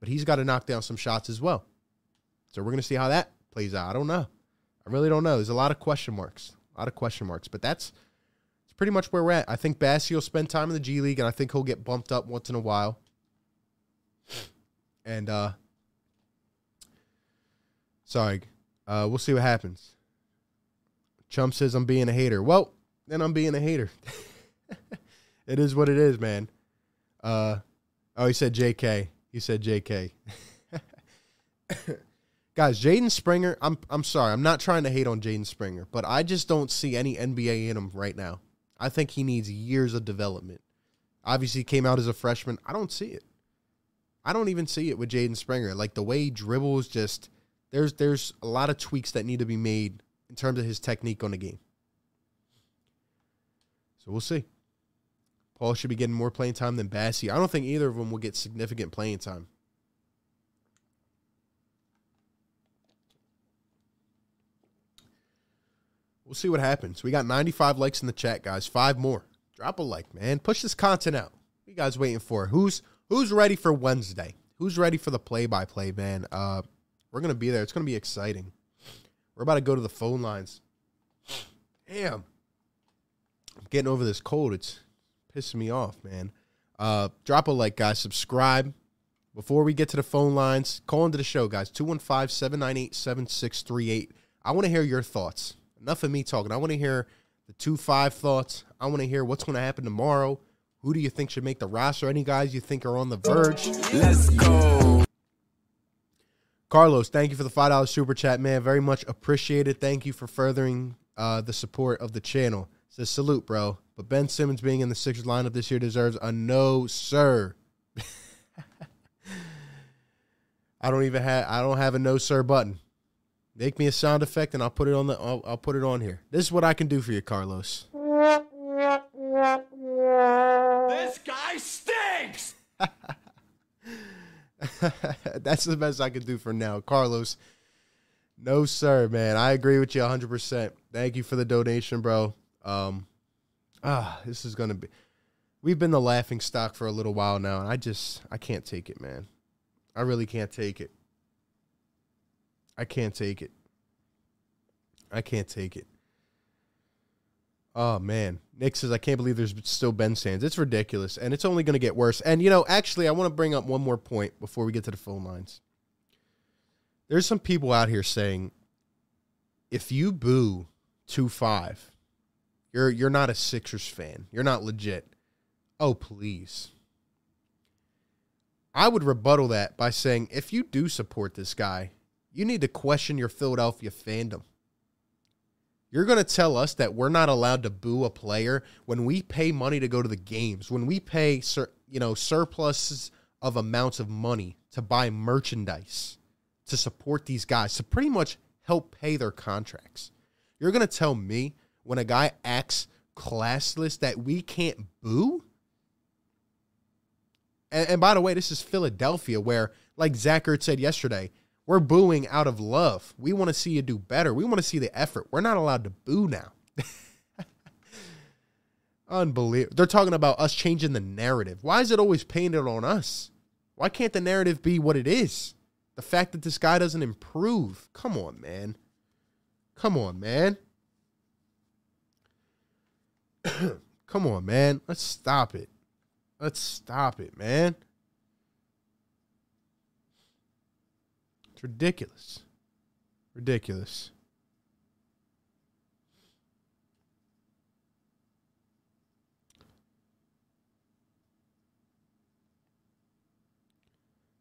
but he's got to knock down some shots as well. So we're gonna see how that plays out. I don't know. I really don't know. There's a lot of question marks. A lot of question marks, but that's it's pretty much where we're at. I think Bassey will spend time in the G League, and I think he'll get bumped up once in a while. And uh sorry, uh, we'll see what happens. Chump says I'm being a hater. Well, then I'm being a hater. it is what it is, man. Uh, oh, he said JK. He said JK. Guys, Jaden Springer, I'm I'm sorry. I'm not trying to hate on Jaden Springer, but I just don't see any NBA in him right now. I think he needs years of development. Obviously, came out as a freshman. I don't see it. I don't even see it with Jaden Springer. Like the way he dribbles, just there's there's a lot of tweaks that need to be made in terms of his technique on the game. So we'll see. Paul should be getting more playing time than Bassey. I don't think either of them will get significant playing time. We'll see what happens. We got 95 likes in the chat, guys. Five more. Drop a like, man. Push this content out. What you guys waiting for? Who's who's ready for Wednesday? Who's ready for the play-by-play, man? Uh, we're gonna be there. It's gonna be exciting. We're about to go to the phone lines. Damn. I'm getting over this cold. It's pissing me off, man. Uh, drop a like, guys. Subscribe. Before we get to the phone lines, call into the show, guys. 215 798 7638. I want to hear your thoughts. Enough of me talking. I want to hear the 2 5 thoughts. I want to hear what's going to happen tomorrow. Who do you think should make the roster? Any guys you think are on the verge? Let's go. Carlos, thank you for the $5 super chat, man. Very much appreciated. Thank you for furthering uh, the support of the channel. Says salute, bro. But Ben Simmons being in the Sixers lineup this year deserves a no, sir. I don't even have I don't have a no sir button. Make me a sound effect and I'll put it on the I'll, I'll put it on here. This is what I can do for you, Carlos. This guy stinks. That's the best I can do for now, Carlos. No, sir, man. I agree with you 100%. Thank you for the donation, bro. Um, ah, this is gonna be. We've been the laughing stock for a little while now, and I just I can't take it, man. I really can't take it. I can't take it. I can't take it. Oh man, Nick says I can't believe there's still Ben stands. It's ridiculous, and it's only going to get worse. And you know, actually, I want to bring up one more point before we get to the phone lines. There's some people out here saying, if you boo two five, you're you're not a Sixers fan. You're not legit. Oh please. I would rebuttal that by saying, if you do support this guy, you need to question your Philadelphia fandom. You're going to tell us that we're not allowed to boo a player when we pay money to go to the games, when we pay sur- you know surpluses of amounts of money to buy merchandise to support these guys to pretty much help pay their contracts. You're going to tell me when a guy acts classless that we can't boo? And, and by the way, this is Philadelphia where like Zachert said yesterday, We're booing out of love. We want to see you do better. We want to see the effort. We're not allowed to boo now. Unbelievable. They're talking about us changing the narrative. Why is it always painted on us? Why can't the narrative be what it is? The fact that this guy doesn't improve. Come on, man. Come on, man. Come on, man. Let's stop it. Let's stop it, man. Ridiculous. Ridiculous.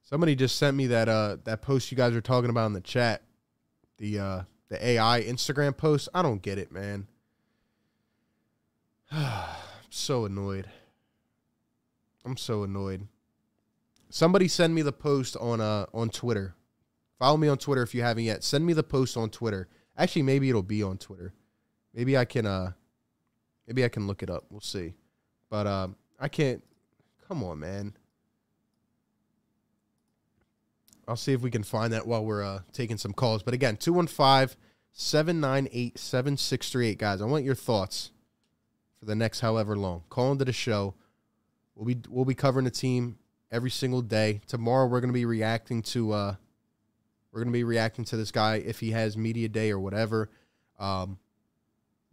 Somebody just sent me that uh that post you guys are talking about in the chat. The uh the AI Instagram post. I don't get it, man. I'm so annoyed. I'm so annoyed. Somebody send me the post on uh on Twitter. Follow me on Twitter if you haven't yet. Send me the post on Twitter. Actually, maybe it'll be on Twitter. Maybe I can uh maybe I can look it up. We'll see. But um I can't come on, man. I'll see if we can find that while we're uh, taking some calls. But again, 215 798 7638. Guys, I want your thoughts for the next however long. Call into the show. We'll be we'll be covering the team every single day. Tomorrow we're gonna be reacting to uh we're gonna be reacting to this guy if he has media day or whatever. Um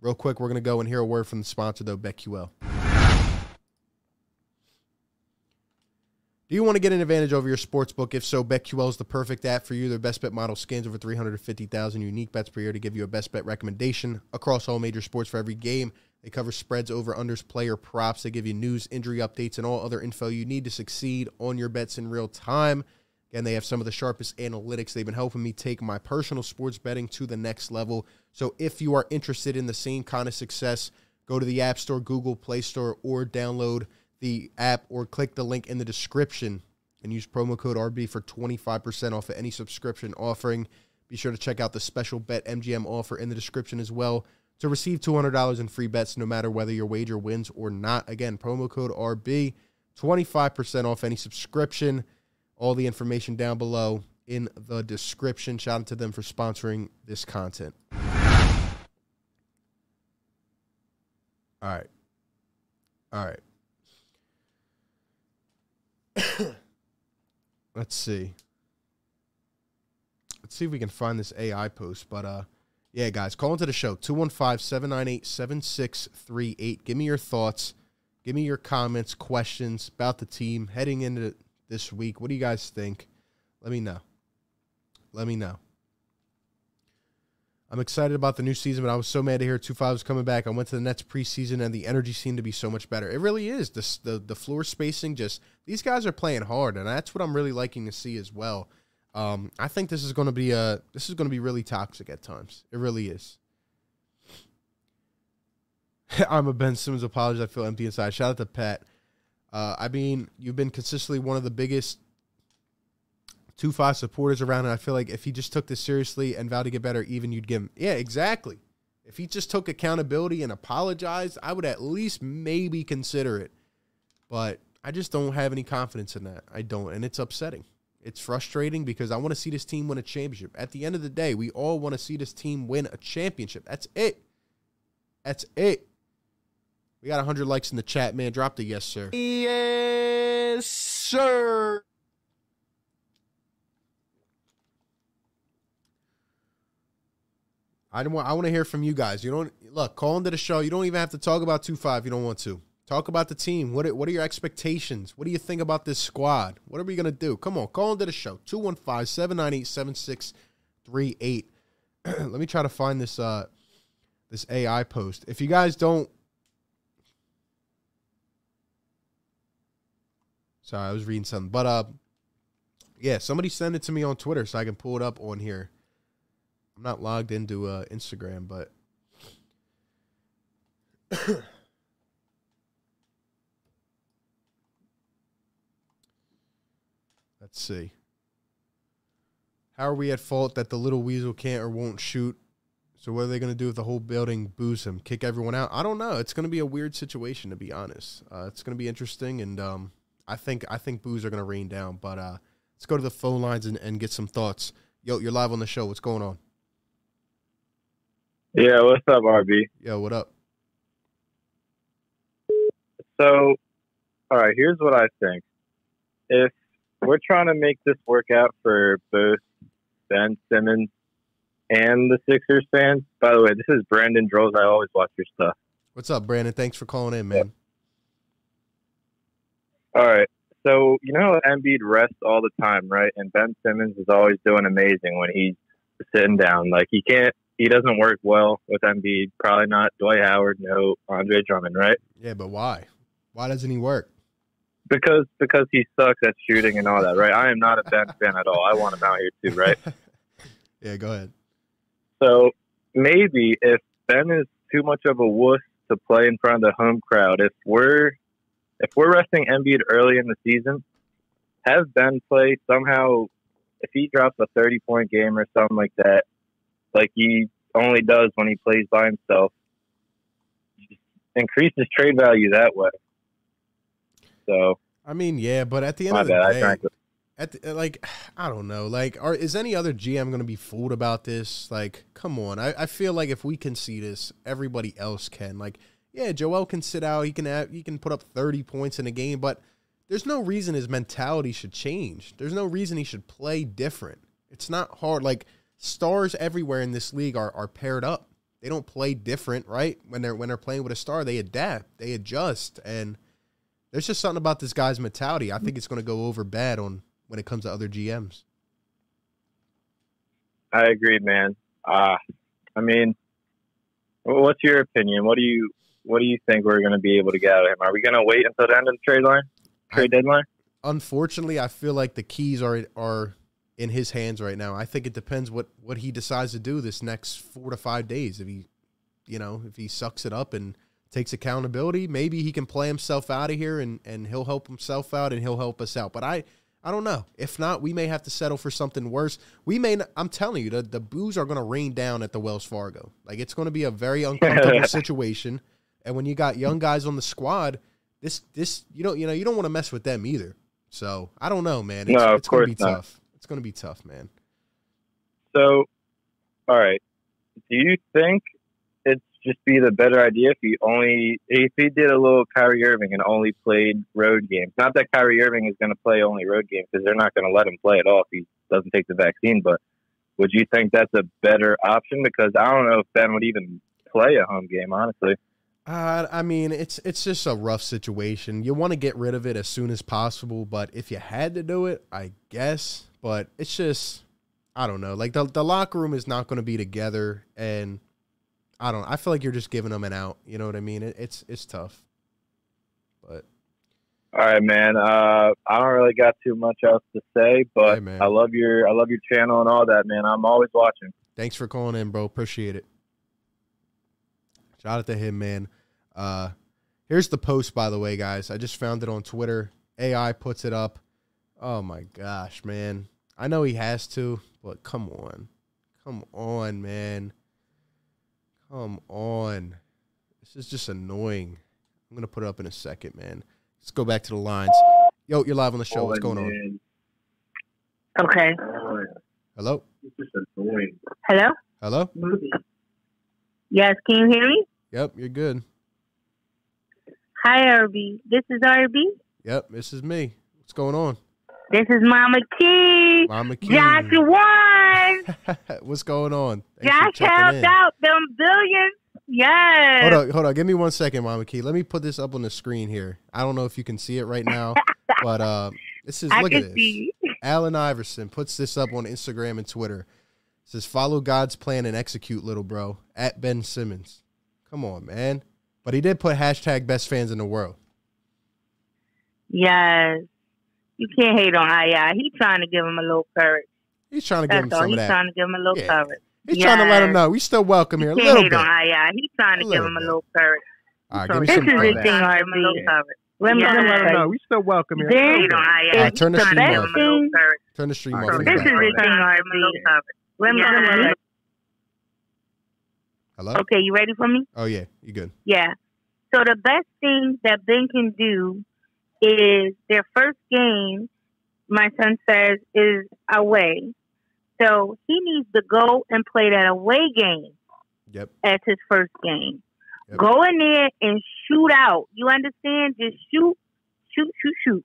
real quick, we're gonna go and hear a word from the sponsor though, BetQL. Do you want to get an advantage over your sports book? If so, BetQL is the perfect app for you. Their best bet model scans over 350,000 unique bets per year to give you a best bet recommendation across all major sports for every game. They cover spreads, over unders, player props. They give you news, injury updates, and all other info you need to succeed on your bets in real time. Again, they have some of the sharpest analytics. They've been helping me take my personal sports betting to the next level. So if you are interested in the same kind of success, go to the App Store, Google Play Store, or download the app or click the link in the description and use promo code RB for 25% off of any subscription offering. Be sure to check out the special BetMGM offer in the description as well to receive $200 in free bets no matter whether your wager wins or not. Again, promo code RB, 25% off any subscription. All the information down below in the description. Shout out to them for sponsoring this content. All right. All right. Let's see. Let's see if we can find this AI post. But uh yeah, guys, call into the show 215-798-7638. Give me your thoughts. Give me your comments, questions about the team heading into this week. What do you guys think? Let me know. Let me know. I'm excited about the new season, but I was so mad to hear 2 5 coming back. I went to the Nets preseason, and the energy seemed to be so much better. It really is. The, the, the floor spacing, just these guys are playing hard, and that's what I'm really liking to see as well. Um, I think this is going to be a this is going to be really toxic at times. It really is. I'm a Ben Simmons apology. I feel empty inside. Shout out to Pat. Uh, I mean, you've been consistently one of the biggest two five supporters around, and I feel like if he just took this seriously and vowed to get better, even you'd give him. Yeah, exactly. If he just took accountability and apologized, I would at least maybe consider it. But I just don't have any confidence in that. I don't, and it's upsetting. It's frustrating because I want to see this team win a championship. At the end of the day, we all want to see this team win a championship. That's it. That's it. We got 100 likes in the chat, man. Drop the yes, sir. Yes, sir. I don't want. I want to hear from you guys. You don't look. Call into the show. You don't even have to talk about two five. You don't want to talk about the team. What What are your expectations? What do you think about this squad? What are we gonna do? Come on, call into the show. 215-798-7638. Let me try to find this uh this AI post. If you guys don't Sorry, I was reading something. But uh yeah, somebody send it to me on Twitter so I can pull it up on here. I'm not logged into uh, Instagram, but let's see. How are we at fault that the little weasel can't or won't shoot? So what are they going to do if the whole building boos him? Kick everyone out? I don't know. It's going to be a weird situation to be honest. Uh, it's going to be interesting, and um, I think I think boos are going to rain down. But uh, let's go to the phone lines and, and get some thoughts. Yo, you're live on the show. What's going on? Yeah, what's up, RB? Yo, what up? So, all right, here's what I think. If we're trying to make this work out for both Ben Simmons and the Sixers fans, by the way, this is Brandon Droz. I always watch your stuff. What's up, Brandon? Thanks for calling in, man. All right. So, you know, Embiid rests all the time, right? And Ben Simmons is always doing amazing when he's sitting down. Like, he can't, he doesn't work well with Embiid. Probably not Dwight Howard, no Andre Drummond, right? Yeah, but why? Why doesn't he work? Because because he sucks at shooting and all that, right? I am not a Ben fan at all. I want him out here too, right? yeah, go ahead. So maybe if Ben is too much of a wuss to play in front of the home crowd, if we're if we're resting Embiid early in the season, have Ben play somehow. If he drops a thirty point game or something like that, like he only does when he plays by himself, increase his trade value that way. So I mean, yeah, but at the end of the bad, I day, it. at the, like I don't know, like are is any other GM going to be fooled about this? Like, come on, I, I feel like if we can see this, everybody else can. Like, yeah, Joel can sit out, he can have, he can put up thirty points in a game, but there's no reason his mentality should change. There's no reason he should play different. It's not hard. Like stars everywhere in this league are are paired up. They don't play different, right? When they're when they're playing with a star, they adapt, they adjust, and there's just something about this guy's mentality. I think it's going to go over bad on when it comes to other GMs. I agree, man. Uh, I mean, what's your opinion? What do you what do you think we're going to be able to get out of him? Are we going to wait until the end of the trade line, trade deadline? Unfortunately, I feel like the keys are are in his hands right now. I think it depends what what he decides to do this next four to five days. If he, you know, if he sucks it up and takes accountability, maybe he can play himself out of here and and he'll help himself out and he'll help us out. But I. I don't know. If not, we may have to settle for something worse. We may. Not, I'm telling you, the the boos are going to rain down at the Wells Fargo. Like it's going to be a very uncomfortable situation. And when you got young guys on the squad, this this you don't you know you don't want to mess with them either. So I don't know, man. It's, No, of it's gonna be not. tough. It's gonna be tough, man. So, all right. Do you think it's just be the better idea if he only if he did a little Kyrie Irving and only played road games? Not that Kyrie Irving is going to play only road games because they're not going to let him play at all if he doesn't take the vaccine. But would you think that's a better option? Because I don't know if Ben would even play a home game, honestly. Uh, I mean, it's it's just a rough situation. You want to get rid of it as soon as possible, but if you had to do it, I guess. But it's just, I don't know. Like the the locker room is not going to be together, and I don't. I feel like you're just giving them an out. You know what I mean? It, it's it's tough. But All right, man. Uh, I don't really got too much else to say, but Hey. I love your I love your channel and all that, man. I'm always watching. Thanks for calling in, bro. Appreciate it. Shout out to him, man. Uh, here's the post, by the way, guys. I just found it on Twitter. AI puts it up. Oh my gosh, man. I know he has to, but come on. Come on, man. Come on. This is just annoying. I'm going to put it up in a second, man. Let's go back to the lines. Yo, you're live on the show. What's going on? Okay. Hello? Hello? Hello? Yes, can you hear me? Yep, you're good. Hi, RB. This is RB. Yep, this is me. What's going on? This is Mama Key. Mama Key. Joshua won. What's going on? Thanks Josh helped in. out them billions. Yes. Hold on, hold on. Give me one second, Mama Key. Let me put this up on the screen here. I don't know if you can see it right now, but uh, this is I look at this. see. Allen Iverson puts this up on Instagram and Twitter. says, "Follow God's plan and execute, little bro." At Ben Simmons. Come on, man. But he did put hashtag best fans in the world. Yes. You can't hate on AI. He's trying to give him a little courage. He's trying to give him That's all. some He's of that. He's trying to give him a little Yeah. courage. He's trying to let him know we still welcome here a little can't bit. hate on AI. He's trying to A give little him a little courage. All right, give me This some is the credit. thing, RB. Let me Let him let let him know. We still welcome here. Then, Uh, turn the the stream best off. Turn the stream this is the thing, RB. Let me, let me, Hello? okay, you ready for me? Oh yeah, you good? Yeah. So the best thing that Ben can do is their first game, my son says, is away. So he needs to go and play that away game Yep. as his first game. Yep. Go in there and shoot out. You understand? Just shoot, shoot, shoot, shoot.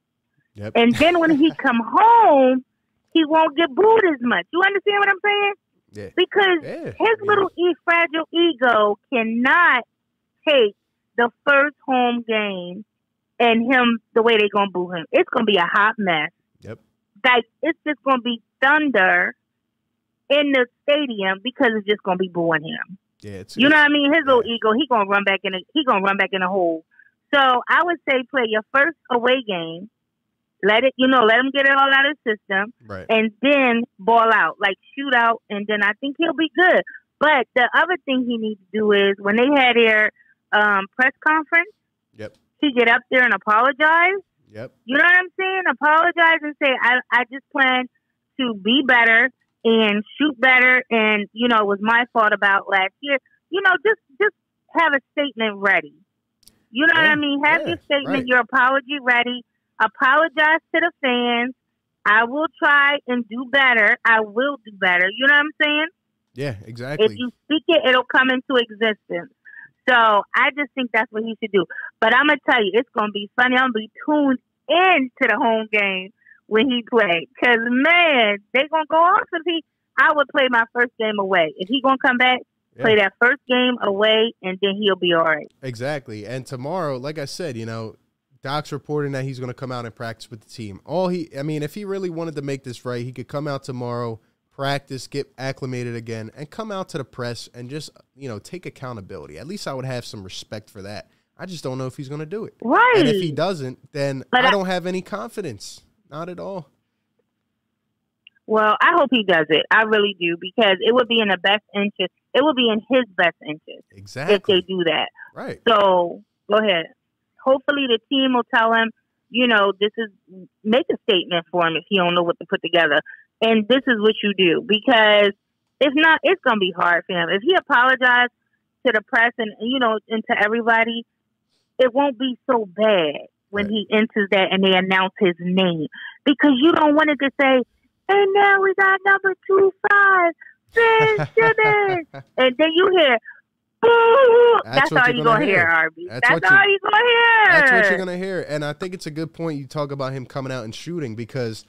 Yep. And then when he come home, he won't get booed as much. You understand what I'm saying? Yeah. Because Yeah. his little e- fragile ego cannot take the first home game and him the way they're gonna boo him. It's gonna be a hot mess. Yep. Like it's just gonna be thunder in the stadium because it's just gonna be booing him. Yeah. It's, You know what I mean? His little ego, he gonna run back in. A, he gonna run back in the hole. So I would say play your first away game. Let it, you know, let him get it all out of his system, right. and then ball out, like shoot out, and then I think he'll be good. But the other thing he needs to do is when they had their um, press conference, Yep. he get up there and apologize. Yep. You know what I'm saying? Apologize and say, I, I just plan to be better and shoot better. And, you know, it was my fault about last year. You know, just, just have a statement ready. You know what I mean? Have yeah, your statement, right. your apology ready. Apologize to the fans. I will try and do better. I will do better. You know what I'm saying? Yeah. Exactly. If you speak it, it'll come into existence. So I just think that's what he should do. But I'm gonna tell you, it's gonna be funny. I'm gonna be tuned in to the home game when he plays. Cause man, they gonna go off if he. I would play my first game away. If he gonna come back, play that first game away, and then he'll be all right. Exactly. And tomorrow, like I said, you know, Doc's reporting that he's going to come out and practice with the team. All he, I mean, if he really wanted to make this right, he could come out tomorrow, practice, get acclimated again, and come out to the press and just, you know, take accountability. At least I would have some respect for that. I just don't know if he's going to do it. Right. And if he doesn't, then But I I- don't have any confidence. Not at all. Well, I hope he does it. I really do because it would be in the best interest. It would be in his best interest Exactly. if they do that. Right. So go ahead. Hopefully the team will tell him, you know, this is make a statement for him if he don't know what to put together, and this is what you do because if not, it's gonna be hard for him. If he apologized to the press and you know and to everybody, it won't be so bad when Right. he enters that and they announce his name because you don't want it to say, and now we got number two five, Ben Simmons, and then you hear. That's That's, all you're you gonna gonna hear. RB. That's That's, all you- you gonna hear. That's what you're gonna hear, and I think it's a good point you talk about him coming out and shooting because,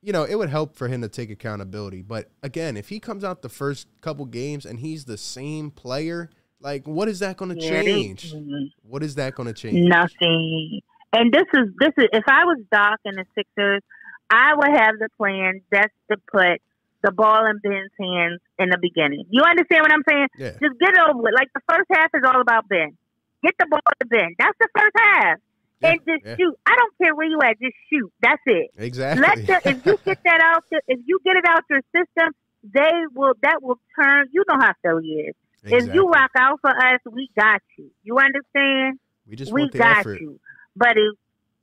you know, it would help for him to take accountability. But again, if he comes out the first couple games and he's the same player, like, what is that going to Yeah, they- change? Mhm. What is that going to change? Nothing. And this is this is if I was Doc and the Sixers, I would have the plan just to put the ball in Ben's hands in the beginning. You understand what I'm saying? Yeah, Just get it over with. Like the first half is all about Ben. Get the ball to Ben. That's the first half. Yeah, and just yeah. shoot. I don't care where you at. Just shoot. That's it. exactly. Let the if you get that out, the, if you get it out your system, they will. That will turn. You know how Philly is. If you rock out for us, we got you. You understand? we just we want the got effort. you. But it,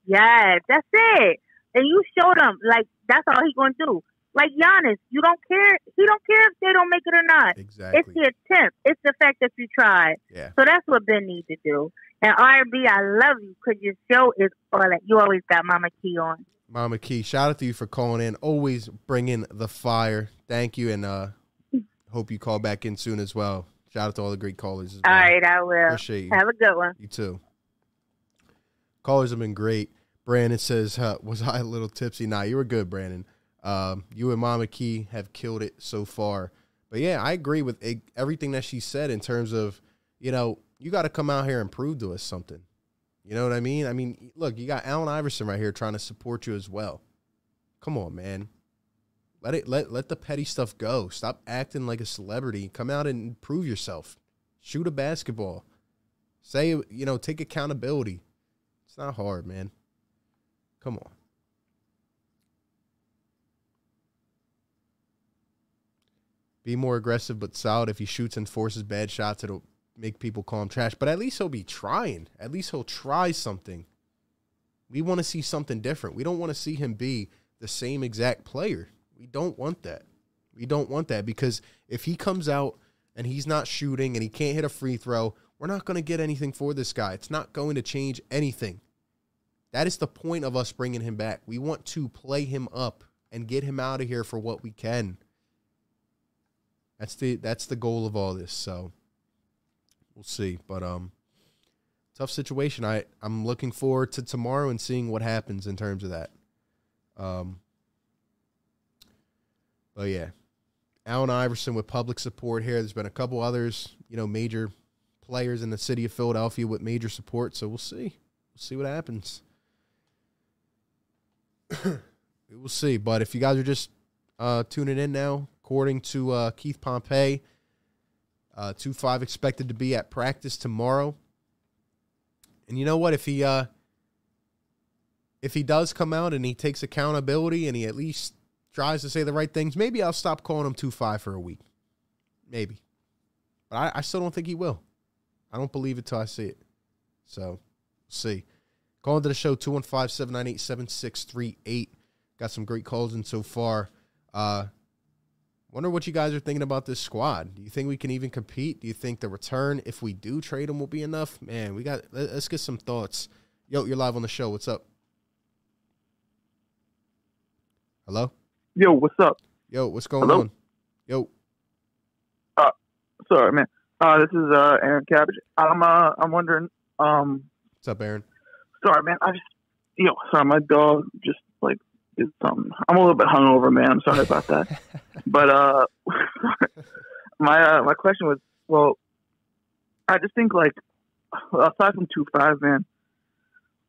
yes, that's it. And you showed them like that's all he gonna do. Like Giannis, you don't care. He don't care if they don't make it or not. Exactly. It's the attempt. It's the fact that you tried. Yeah. So that's what Ben needs to do. And RB, I love you because your show is all that. You always got Mama Key on. Mama Key, shout out to you for calling in. Always bringing the fire. Thank you, and uh hope you call back in soon as well. Shout out to all the great callers. As well. All right, I will. Appreciate you. Have a good one. You too. Callers have been great. Brandon says, uh, "Was I a little tipsy?" Nah, you were good, Brandon. Um, you and Mama Key have killed it so far. But yeah, I agree with everything that she said in terms of, you know, you got to come out here and prove to us something. You know what I mean? I mean, look, you got Allen Iverson right here trying to support you as well. Come on, man. Let it let let the petty stuff go. Stop acting like a celebrity. Come out and prove yourself. Shoot a basketball. Say, you know, take accountability. It's not hard, man. Come on. Be more aggressive but solid. If he shoots and forces bad shots, it'll make people call him trash. But at least he'll be trying. At least he'll try something. We want to see something different. We don't want to see him be the same exact player. We don't want that. We don't want that because if he comes out and he's not shooting and he can't hit a free throw, we're not going to get anything for this guy. It's not going to change anything. That is the point of us bringing him back. We want to play him up and get him out of here for what we can. That's the that's the goal of all this. So we'll see. But um tough situation. I I'm looking forward to tomorrow and seeing what happens in terms of that. Um but yeah. Allen Iverson with public support here. There's been a couple others, you know, major players in the city of Philadelphia with major support. So we'll see. We'll see what happens. we will see. But if you guys are just uh, tuning in now, according to uh, Keith Pompey, uh, two five expected to be at practice tomorrow. And you know what? If he uh, if he does come out and he takes accountability and he at least tries to say the right things, maybe I'll stop calling him two five for a week. Maybe, but I, I still don't think he will. I don't believe it till I see it. So, see. Call into the show 215 798 7638. Got some great calls in so far. Uh, wonder what you guys are thinking about this squad. Do you think we can even compete? Do you think the return, if we do trade them, will be enough? Man, we got. let- Let's get some thoughts. Yo, you're live on the show. What's up? Hello. Yo, what's up? Yo, what's going Hello? on? Yo, Sorry, man. Uh, this is uh Aaron Cabbage. I'm uh I'm wondering. Um, what's up, Aaron? sorry, man. I just yo, sorry, my dog just like something. I'm a little bit hungover, man. I'm sorry about that. but uh, my uh my question was, well, I just think like aside from two five, man.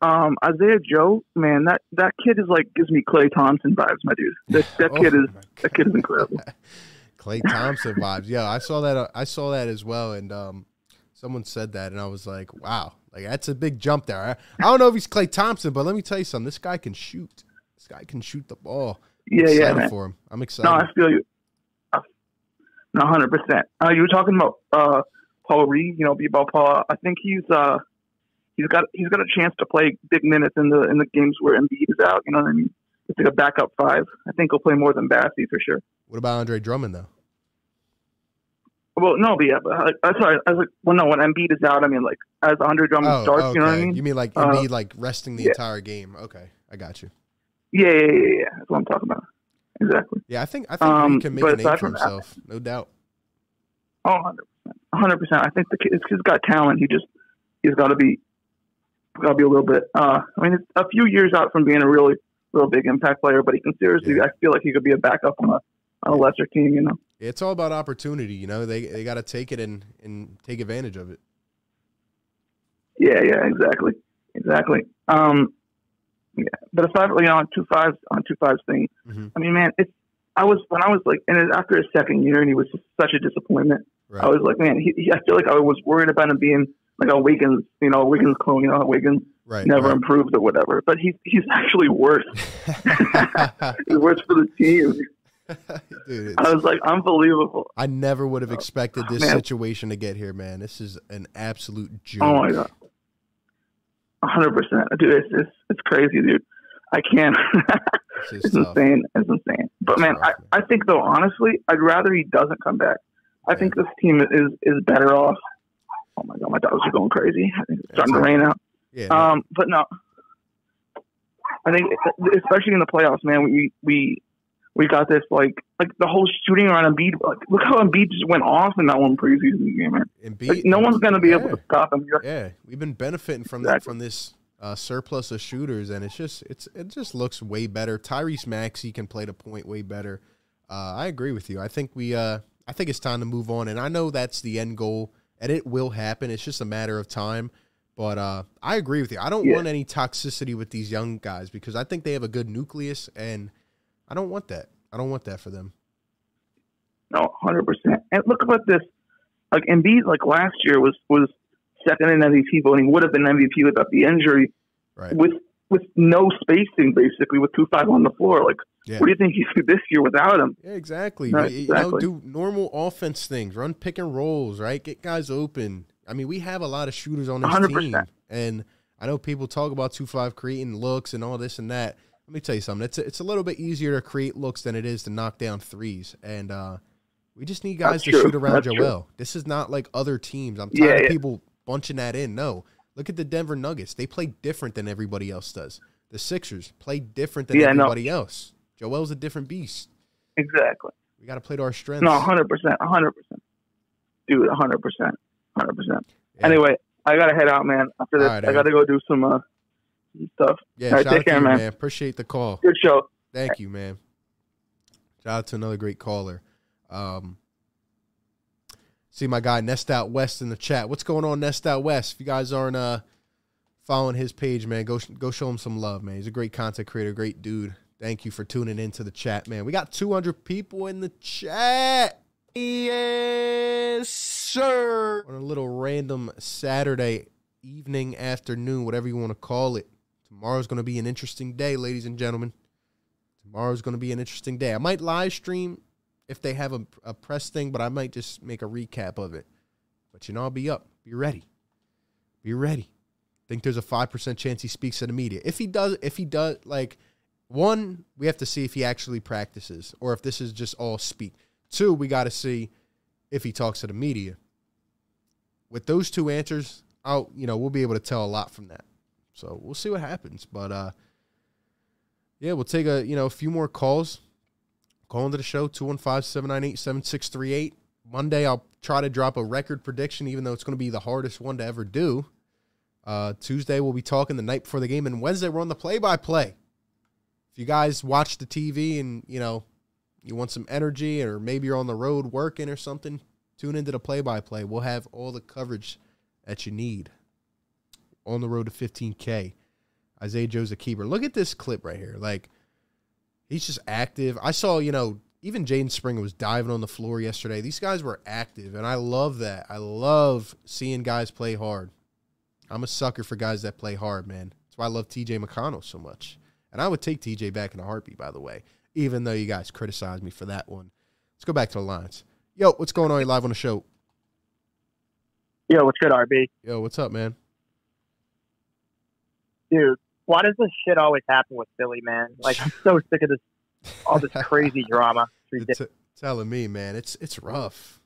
Um, Isaiah Joe, man, that that kid is like gives me Klay Thompson vibes, my dude. That that Oh kid is that kid is incredible. Klay Thompson vibes. Yeah, I saw that. uh, I saw that as well, and um, someone said that, and I was like, "Wow, like that's a big jump there." I, I don't know if he's Klay Thompson, but let me tell you something. This guy can shoot. Guy can shoot the ball. Yeah, yeah, man. for him. I'm excited. No, I feel you. No, hundred percent. Uh, you were talking about uh, Paul Reed. You know, B-ball Paul. I think he's uh, he's got he's got a chance to play big minutes in the in the games where Embiid is out. You know what I mean? It's like a backup five. I think he'll play more than Bassey for sure. what about Andre Drummond though? Well, no, but yeah, but I, I sorry. I was like, well, no, when Embiid is out, I mean, like as Andre Drummond starts. You know what I Oh, mean? You mean like Uh, Embiid like resting the yeah. entire game? Okay, I got you. Yeah, yeah, yeah, yeah. That's what I'm talking about. Exactly. Yeah, I think I think Um, Reed can make a name for himself, no doubt. Oh, 100 percent, hundred percent. I think the kid, kid's got talent. He just he's got to be got to be a little bit. Uh, I mean, it's a few years out from being a really real big impact player, but he can seriously. Yeah. I feel like he could be a backup on a on a lesser team. You know. It's all about opportunity. You know, they they got to take it and and take advantage of it. Yeah, yeah, exactly, exactly. Um, yeah, but aside, you know, on two fives on two fives thing, Mhm. I mean, man, it's. I was when I was like, and after his second year, and he was just such a disappointment. Right. I was like, man, he, he, I feel like I was worried about him being like a Wiggins, you know, Wiggins clone, you know, Wiggins right. never right. improved or whatever. But he's he's actually worse. he's worse for the team. Dude, I was like, unbelievable. I never would have expected this man. situation to get here, man. This is an absolute joke. Oh my god, hundred percent, dude. It's, it's it's crazy, dude. I can't. Is it's insane. It's insane. But man, I, man. I think though, honestly, I'd rather he doesn't come back. I Yeah. think this team is is better off. Oh my god, my dogs are going crazy. I think it's starting to That's rain out. Yeah, Um, but no, I think especially in the playoffs, man, we we we got this like like the whole shooting around Embiid. Like, look how Embiid just went off in that one preseason game, man. Embiid- Like, no one's gonna be yeah, able to stop him. Yeah, we've been benefiting from that from this uh, surplus of shooters, and it's just it's it just looks way better. Tyrese Maxey can play the point way better. Uh, I agree with you. I think we uh, I think it's time to move on, and I know that's the end goal, and it will happen. It's just a matter of time. But uh, I agree with you. I don't Yeah. want any toxicity with these young guys because I think they have a good nucleus, and I don't want that. I don't want that for them. No, hundred percent. And look about this. Like Embiid, like last year was was second in MVP voting. Would have been MVP without the injury. Right. With with no spacing, basically, with two five on the floor. Like, Yeah. what do you think he's do this year without him? Yeah, exactly. Right, You- you know, exactly. do normal offense things, run pick and rolls, right? Get guys open. I mean, we have a lot of shooters on this 100%. team, and I know people talk about two five creating looks and all this and that. Let me tell you something. It's a, it's a little bit easier to create looks than it is to knock down threes, and uh, we just need guys That's to true. shoot around That's true. Joel. This is not like other teams. I'm Yeah, tired of yeah. people bunching that in. No, look at the Denver Nuggets. They play different than everybody else does. The Sixers play different than Yeah, no. everybody else. Joel's a different beast. Exactly. We got to play to our strengths. No, hundred percent, hundred percent, dude, hundred percent, hundred percent. Yeah. Anyway, I gotta head out, man. After this, right, I gotta go do some uh, stuff. yeah, all right, shout take out to care, you, man. man. Appreciate the call. Good show. Thank you, man. Shout out to another great caller. Um, see my guy Nest Out West in the chat. What's going on, Nest Out West? If you guys aren't uh, following his page, man, go go show him some love, man. He's a great content creator, great dude. Thank you for tuning into the chat, man. We got 200 people in the chat Yes, sir. on a little random Saturday evening, afternoon, whatever you want to call it. Tomorrow's going to be an interesting day, ladies and gentlemen. Tomorrow's going to be an interesting day. I might live stream if they have a, a press thing, but I might just make a recap of it. But you know, I'll be up. Be ready. Be ready. Think there's a five percent chance he speaks to the media. If he does, if he does, like one, we have to see if he actually practices or if this is just all speak. Two, we got to see if he talks to the media. With those two answers, I'll you know we'll be able to tell a lot from that. So we'll see what happens. But uh, yeah, we'll take a you know a few more calls. Call into the show 215-798-7638. Monday I'll try to drop a record prediction, even though it's going to be the hardest one to ever do. Uh, Tuesday we'll be talking the night before the game, and Wednesday we're on the play-by-play. If you guys watch the TV and you know you want some energy, or maybe you're on the road working or something, tune into the play-by-play. We'll have all the coverage that you need on the road to 15K. Isaiah Joe's a keeper. Look at this clip right here. Like he's just active. I saw, you know, even Jaden Springer was diving on the floor yesterday. These guys were active, and I love that. I love seeing guys play hard. I'm a sucker for guys that play hard, man. That's why I love TJ McConnell so much. And I would take TJ back in a heartbeat, by the way, even though you guys criticized me for that one. Let's go back to the lines. Yo, what's going on? You live on the show. Yo, what's good, RB? Yo, what's up, man? Dude, why does this shit always happen with Philly, man? Like, I'm so sick of this, all this crazy drama. It's t- telling me, man, it's it's rough.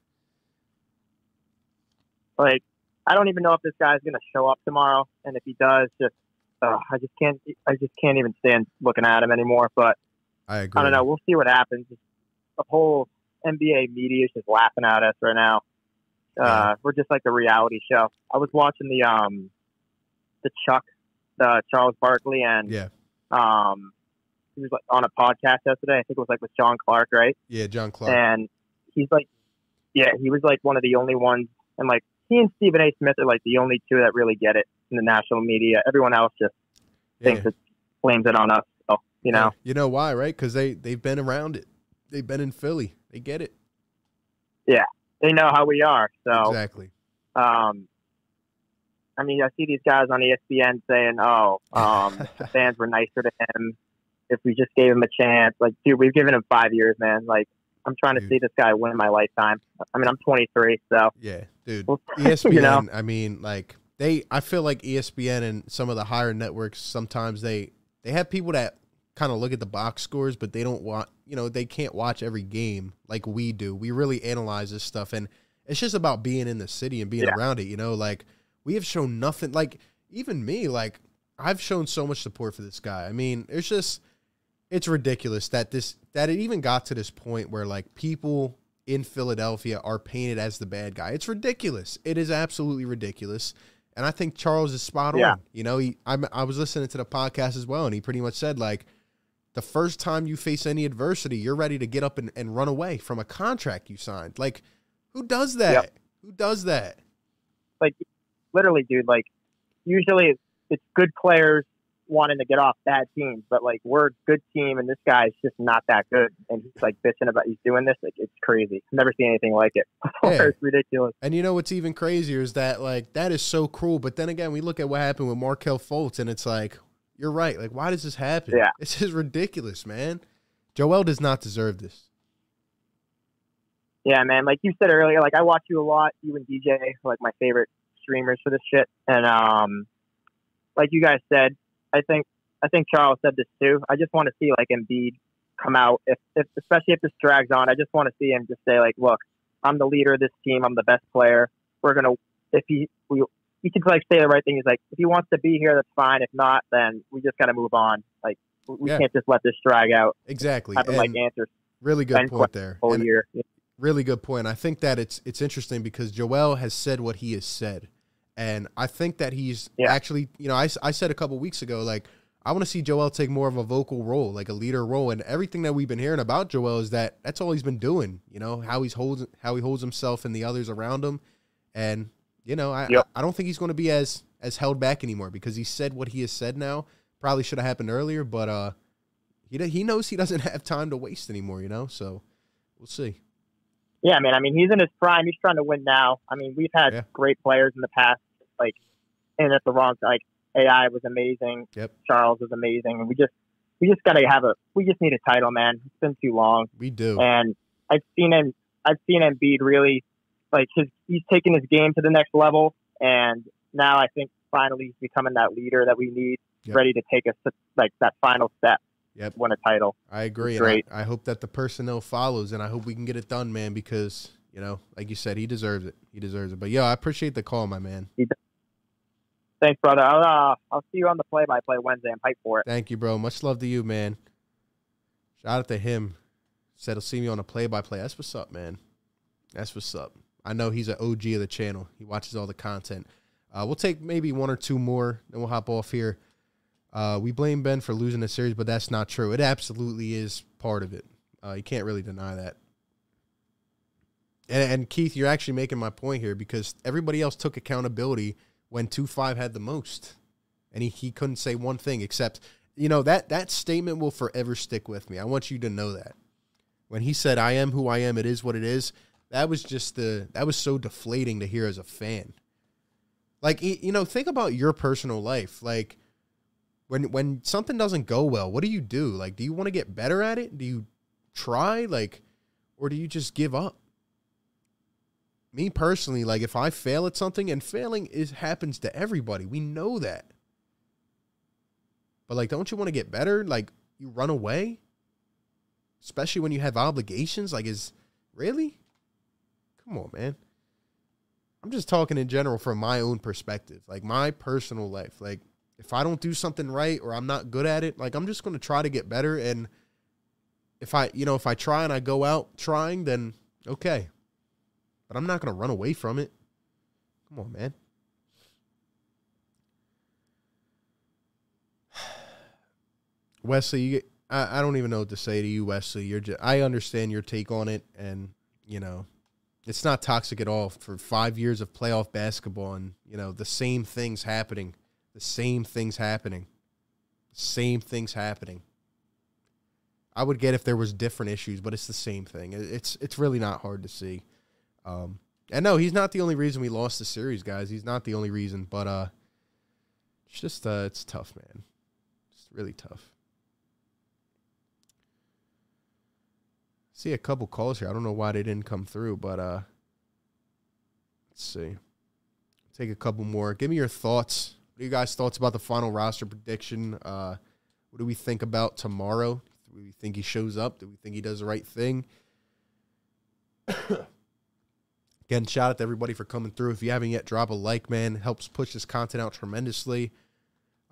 Like, I don't even know if this guy's gonna show up tomorrow, and if he does, just uh, I just can't, I just can't even stand looking at him anymore. But I agree. I don't know. We'll see what happens. The whole NBA media is just laughing at us right now. Uh, Yeah. We're just like the reality show. I was watching the um, the Chuck, the Charles Barkley, and Yeah, um, he was like on a podcast yesterday. I think it was like with John Clark, right? yeah, John Clark. And he's like, yeah, he was like one of the only ones, and like he and Stephen A. Smith are like the only two that really get it in the national media. Everyone else just yeah. thinks it blames it on us. So you know, you know why, right? Because they they've been around it. They've been in Philly. They get it Yeah, they know how we are. So exactly. um, I mean, I see these guys on ESPN saying, "Oh, um, the fans were nicer to him if we just gave him a chance." Like, dude, we've given him five years, man. Like, I'm trying to Dude. see this guy win my lifetime. I mean, I'm 23, so Yeah, dude. ESPN. you know? I mean, like they. I feel like ESPN and some of the higher networks sometimes they they have people that kind of look at the box scores, but they don't want. You know, they can't watch every game like we do. We really analyze this stuff, and it's just about being in the city and being Yeah. around it. You know, like we have shown nothing. Like even me, like I've shown so much support for this guy. I mean, it's just it's ridiculous that this that it even got to this point where like people in Philadelphia are painted as the bad guy. It's ridiculous. It is absolutely ridiculous. And I think Charles is spot Yeah. on. You know, he I I was listening to the podcast as well, and he pretty much said like the first time you face any adversity, you're ready to get up and, and run away from a contract you signed. Like, who does that? Yep. Who does that? like literally, dude. Like, usually it's, it's good players wanting to get off bad teams, but like we're a good team, and this guy's just not that good, and he's like bitching about he's doing this. Like, it's crazy. Never seen anything like it. Yeah. it's ridiculous. And you know what's even crazier is that like that is so cruel. But then again, we look at what happened with Markelle Fultz, and it's like you're right. Like, why does this happen? Yeah. this is ridiculous, man. Joel does not deserve this. Yeah, man. Like you said earlier, like I watch you a lot. You and DJ like my favorite streamers for this shit. And um, like you guys said, I think I think Charles said this too. I just want to see like Embiid come out, if, if especially if this drags on. I just want to see him just say like, look, I'm the leader of this team. I'm the best player. We're gonna if he we he can like say the right thing. He's like, if he wants to be here, that's fine. If not, then we just gotta move on. Like we Yeah. can't just let this drag out. Exactly. Having like answers. Really good point there. whole And year. really good point. I think that it's it's interesting because Joel has said what he has said, and I think that he's Yeah. actually, you know, I, I said a couple weeks ago, like I want to see Joel take more of a vocal role, like a leader role, and everything that we've been hearing about Joel is that that's all he's been doing. You know how he's holds how he holds himself and the others around him, and you know I Yep. I, I don't think he's going to be as as held back anymore because he said what he has said now. Probably should have happened earlier, but uh, he he knows he doesn't have time to waste anymore. You know, so we'll see. Yeah, man. I mean, he's in his prime. He's trying to win now. I mean, we've had Yeah. great players in the past, like, and at the wrong like AI was amazing. Yep. Charles was amazing, and we just we just gotta have a we just need a title, man. It's been too long, We do. and I've seen him. I've seen Embiid really like his. He's taken his game to the next level, and now I think finally he's becoming that leader that we need, Yep. ready to take us to like that final step, Yep. win a title. I agree. Great. I, I hope that the personnel follows, and I hope we can get it done, man. Because you know, like you said, he deserves it. He deserves it. But yeah, I appreciate the call, my man. Thanks, brother. I'll uh, I'll see you on the play-by-play Wednesday. I'm hyped for it. Thank you, bro. Much love to you, man. Shout out to him. Said he'll see me on a play-by-play. That's what's up, man. That's what's up. I know he's an OG of the channel. He watches all the content. Uh, we'll take maybe one or two more, then we'll hop off here. Uh, we blame Ben for losing the series, but that's not true. It absolutely is part of it. Uh, you can't really deny that. And, and Keith, you're actually making my point here because everybody else took accountability when two five had the most, and he, he couldn't say one thing except, you know that that statement will forever stick with me. I want you to know that when he said, "I am who I am. It is what it is." That was just the that was so deflating to hear as a fan. Like you know, think about your personal life. Like when when something doesn't go well, what do you do? Like, do you want to get better at it? Do you try? Like, or do you just give up? Me personally, like if I fail at something, and failing is happens to everybody, we know that. But like, don't you want to get better? Like, you run away, especially when you have obligations. Like, is really? Come on, man. I'm just talking in general from my own perspective, like my personal life. Like, if I don't do something right or I'm not good at it, like I'm just going to try to get better. And if I, you know, if I try and I go out trying, then okay. But I'm not going to run away from it. Come on, man. Wesley, you, I, I don't even know what to say to you, Wesley. You're just, I understand your take on it, and you know, it's not toxic at all. For five years of playoff basketball, and you know, the same things happening, the same things happening, same things happening. I would get if there was different issues, but it's the same thing. It's it's really not hard to see. Um, and no, he's not the only reason we lost the series, guys. He's not the only reason, but uh, it's just uh, it's tough, man. It's really tough. See a couple calls here. I don't know why they didn't come through, but uh, let's see. Take a couple more. Give me your thoughts. What are you guys' thoughts about the final roster prediction? Uh, what do we think about tomorrow? Do we think he shows up? Do we think he does the right thing? Again, shout out to everybody for coming through. If you haven't yet, drop a like, man. Helps push this content out tremendously.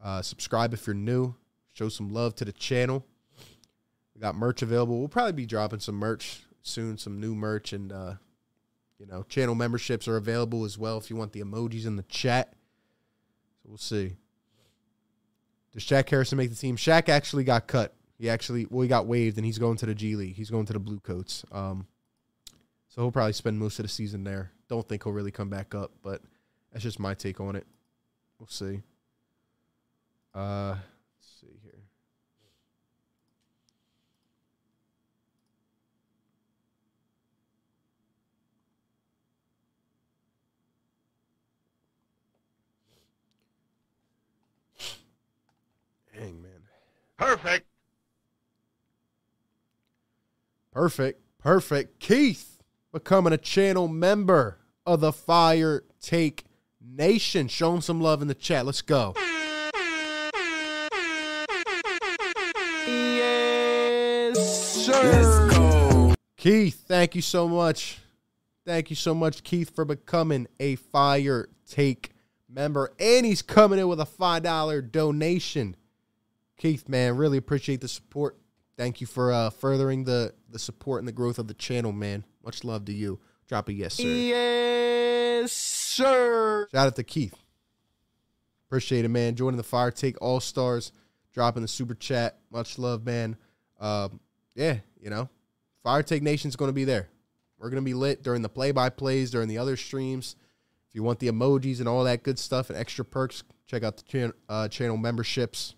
Uh, subscribe if you're new. Show some love to the channel. We got merch available. We'll probably be dropping some merch soon, some new merch, and uh, you know, channel memberships are available as well if you want the emojis in the chat. So we'll see. Does Shaq Harrison make the team? Shaq actually got cut. He actually, well, he got waived, and he's going to the G League. He's going to the Blue Coats. Um, so he'll probably spend most of the season there. Don't think he'll really come back up, but that's just my take on it. We'll see. Uh, let's see here. Dang, man. Perfect. Perfect. Perfect. Keith becoming a channel member of the Fire Take Nation. Show him some love in the chat. Let's go. Yes, sir. Let's go. Keith, thank you so much. Thank you so much, Keith, for becoming a Fire Take member. And he's coming in with a $5 donation. Keith, man, really appreciate the support. Thank you for uh, furthering the the support and the growth of the channel, man. Much love to you. Drop a yes, sir. Yes, sir. Shout out to Keith. Appreciate it, man. Joining the Fire Take All Stars, dropping the super chat. Much love, man. Um, yeah, you know, Fire Take Nation's going to be there. We're going to be lit during the play by plays, during the other streams. If you want the emojis and all that good stuff and extra perks, check out the chan- uh, channel memberships.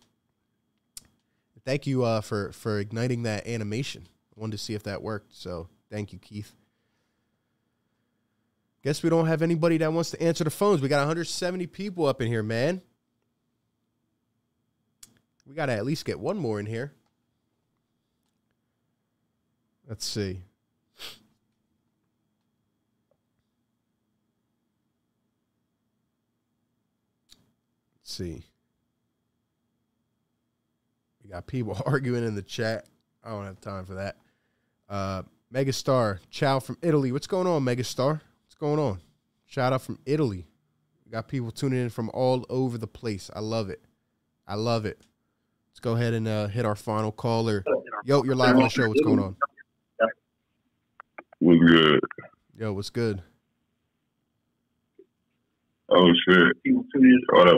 Thank you uh, for for igniting that animation. I wanted to see if that worked. So thank you, Keith. Guess we don't have anybody that wants to answer the phones. We got 170 people up in here, man. We got to at least get one more in here. Let's see. Let's see. We got people arguing in the chat. I don't have time for that. Uh, Megastar, Chow from Italy. What's going on, Megastar? What's going on? Shout out from Italy. We got people tuning in from all over the place. I love it. I love it. Let's go ahead and uh, hit our final caller. Yo, you're live on the show. What's going on? Was good. Yo, what's good? Oh shit. Hold up.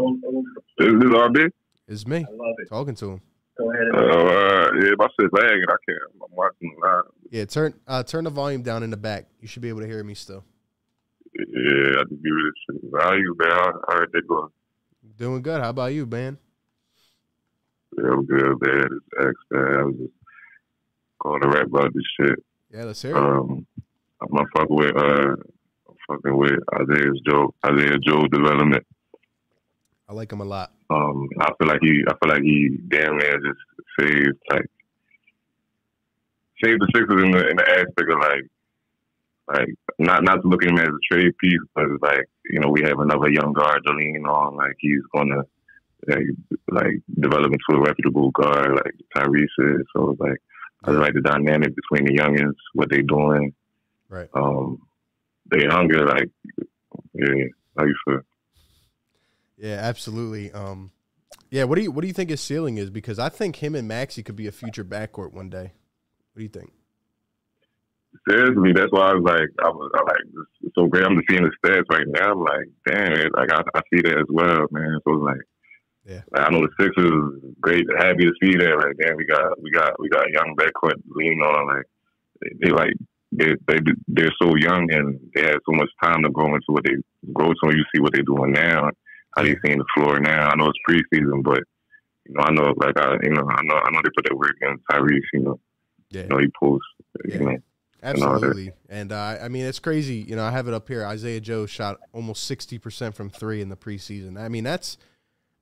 Is this RB? It's me. I love it. Talking to him. Uh, uh, yeah, my shit's lagging. I can't. I'm watching live. Yeah, turn uh, turn the volume down in the back. You should be able to hear me still. Yeah, I just give it a shit. How you, man? How, how they going? Doing good. How about you, man? Yeah, I'm good, man. It's X, man. I was just calling to rap about this shit. Yeah, let's hear it. Um, I'm not fucking with, uh, I'm fucking with Isaiah Joe, Isaiah Joe development. I like him a lot. Um, I feel like he, I feel like he damn near just saved like saved the Sixers in the in the aspect of like like not not to look at him as a trade piece, but it's like you know we have another young guard to lean on. Like he's gonna like, like develop into a reputable guard, like Tyrese is. So it's like I like the dynamic between the youngins, what they're doing. Right. Um, they hungry, like yeah, how you feel? Yeah, absolutely. Um, yeah. What do you What do you think his ceiling is? Because I think him and Maxey could be a future backcourt one day. What do you think? seriously, that's why I was like, I was I like, it's so great. I'm just seeing the stats right now. I'm like, damn, it, like I, I see that as well, man. So it's like, Yeah. I know the Sixers great, happy to see that. Like, damn, we got we got we got a young backcourt lean on. Like, they, they like they they they're so young and they have so much time to grow into what they grow to. And you see what they're doing now, how they seeing the floor now. I know it's preseason, but you know, I know like I you know I know I know they put that work in Tyrese. You know, Yeah. you know he pulls Yeah. You know, and all that. Absolutely. And uh, I mean, it's crazy. You know, I have it up here. Isaiah Joe shot almost sixty percent from three in the preseason. I mean, that's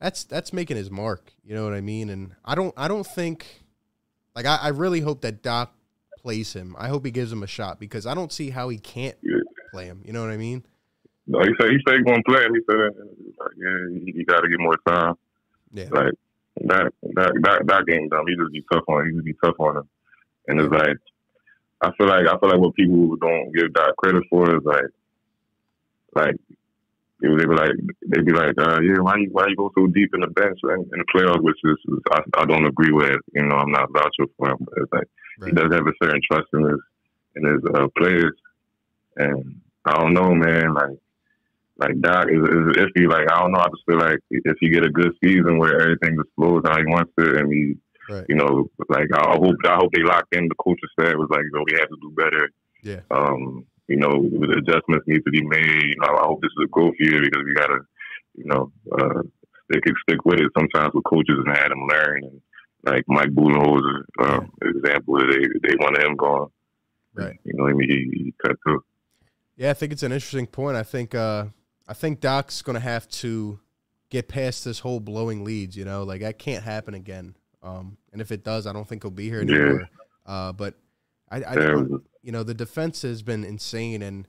that's that's making his mark. You know what I mean? And I don't I don't think like I, I really hope that Doc plays him. I hope he gives him a shot because I don't see how he can't play him. You know what I mean? No, he said he said he gonna play. He said yeah, he, he got to get more time. Yeah. Like that that that that game dumb. He just be tough on. He just be tough on him. And it's like I feel like I feel like what people don't give Doc credit for is like like they be like they be like uh, yeah why you why you go so deep in the bench and in the playoffs which is, is I, I don't agree with you know I'm not vouching for him but it's like he does have a certain trust in his in his uh, players and I don't know man like like Doc is, is iffy. Like I don't know. I just feel like if you get a good season where everything just flows how he wants it, and he, Right. you know, like I hope I hope they locked in. The coaching staff was like, you know, we have to do better." Yeah. Um, you know, the adjustments need to be made. You know, I hope this is a growth year because we gotta, you know, uh, stick stick with it. Sometimes with coaches and had them learn. And like Mike Budenholzer, um, example, they they wanted him gone. Right. You know, he, he cut through. Yeah, I think it's an interesting point. I think uh, I think Doc's going to have to get past this whole blowing leads. You know, like that can't happen again. Um, and if it does, I don't think he'll be here Yeah. anymore. Uh, but I, I Yeah. you know, the defense has been insane, and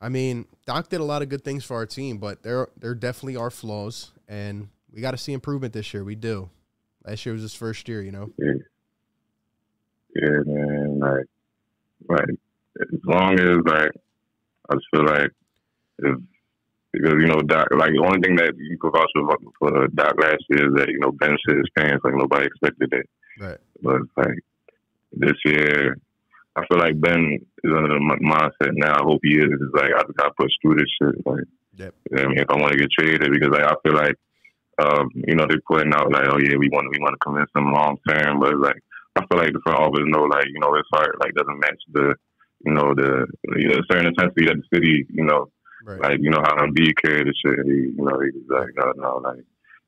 I mean, Doc did a lot of good things for our team, but there there definitely are flaws, and we got to see improvement this year. We do. Last year was his first year, you know. Yeah. Yeah, man. Like, like as long as like, I feel like if because you know Doc, like the only thing that you could vouch for, Doc last year is that you know Ben shit his pants like nobody expected that. Right. But like this year, I feel like Ben is under the mindset now. I hope he is. It's like I got to push through this shit. Like, Yep. you know what I mean, if I want to get traded, because like I feel like, um, you know, they're putting out like, oh yeah, we want we want to convince them long term, but like I feel like the front office know like you know his heart like doesn't match the, you know the you know, certain intensity that the city, you know, Right. like you know how Embiid carried the shit. He, you know, he's like, no, no, like,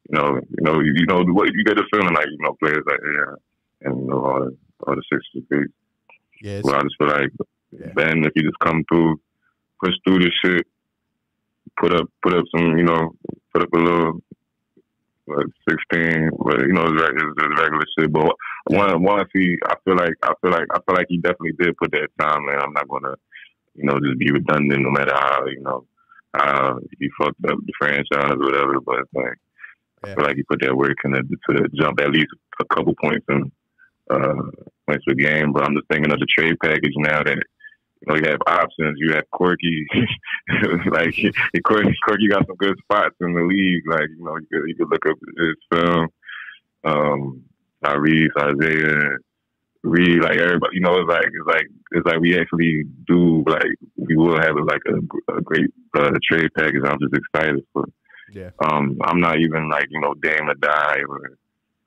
you know, you know, you, you know, what you get the feeling like, you know, players like, yeah, and you know, all the all the six degrees. yeah, Well, I just feel like Yeah. Ben, if he just come through, push through this shit, put up, put up some, you know, put up a little. Like sixteen, but you know it's, it's regular shit. But one, once he, I feel like, I feel like, I feel like he definitely did put that time in. I'm not gonna, you know, just be redundant no matter how, you know, how he fucked up the franchise or whatever. But like, I feel like he put that work in to, to jump at least a couple points in uh, points per game. But I'm just thinking of the trade package now that you know you have options. You have Corky, like Corky, Corky got some good spots in the league. Like you know you could you could look up his film. Um, Tyrese, Isaiah, Reed, like everybody. You know it's like it's like it's like we actually do like we will have like a, a great uh, trade package. I'm just excited for. yeah, Um, I'm not even like you know Dame or Die or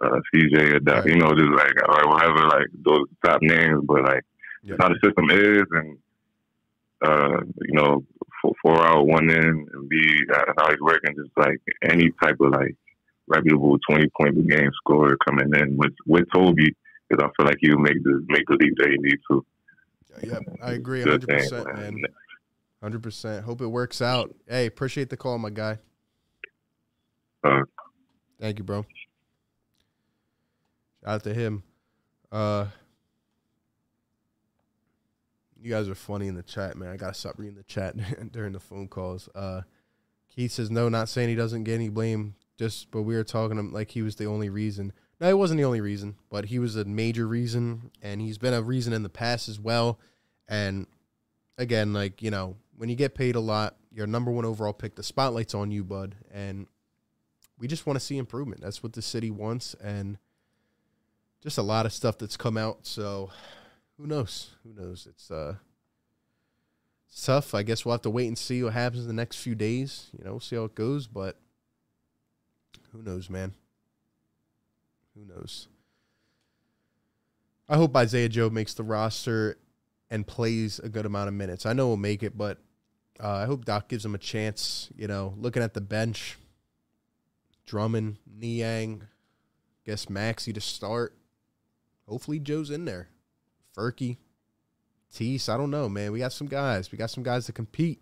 uh, CJ or Die. Right. You know, just like or whatever, like those top names. But like Yeah. how the system is, and uh, you know, four, four out, one in, and be that's how he's working. Just like any type of like reputable 20 point game scorer coming in with with Toby, because I feel like he'll make the make the leap that you need to. yeah. I agree, hundred percent, man. Hundred percent. Hope it works out. Hey, appreciate the call, my guy. Uh, Thank you, bro. Shout out to him. Uh, you guys are funny in the chat, man. I gotta stop reading the chat during the phone calls. Uh, Keith says no, not saying he doesn't get any blame. Just, but we were talking to him like he was the only reason. No, it wasn't the only reason, but he was a major reason, and he's been a reason in the past as well. And again, like you know, when you get paid a lot, you're number one overall pick. The spotlight's on you, bud, and we just want to see improvement. That's what the city wants, and just a lot of stuff that's come out. So who knows? Who knows? It's uh, it's tough. I guess we'll have to wait and see what happens in the next few days. You know, we'll see how it goes. But who knows, man? Who knows? I hope Isaiah Joe makes the roster and plays a good amount of minutes. I know he'll make it, but uh, I hope Doc gives him a chance. You know, looking at the bench, Drummond, Niang, guess Maxey to start. Hopefully Joe's in there. Furky, Tease, I don't know, man. We got some guys. We got some guys to compete.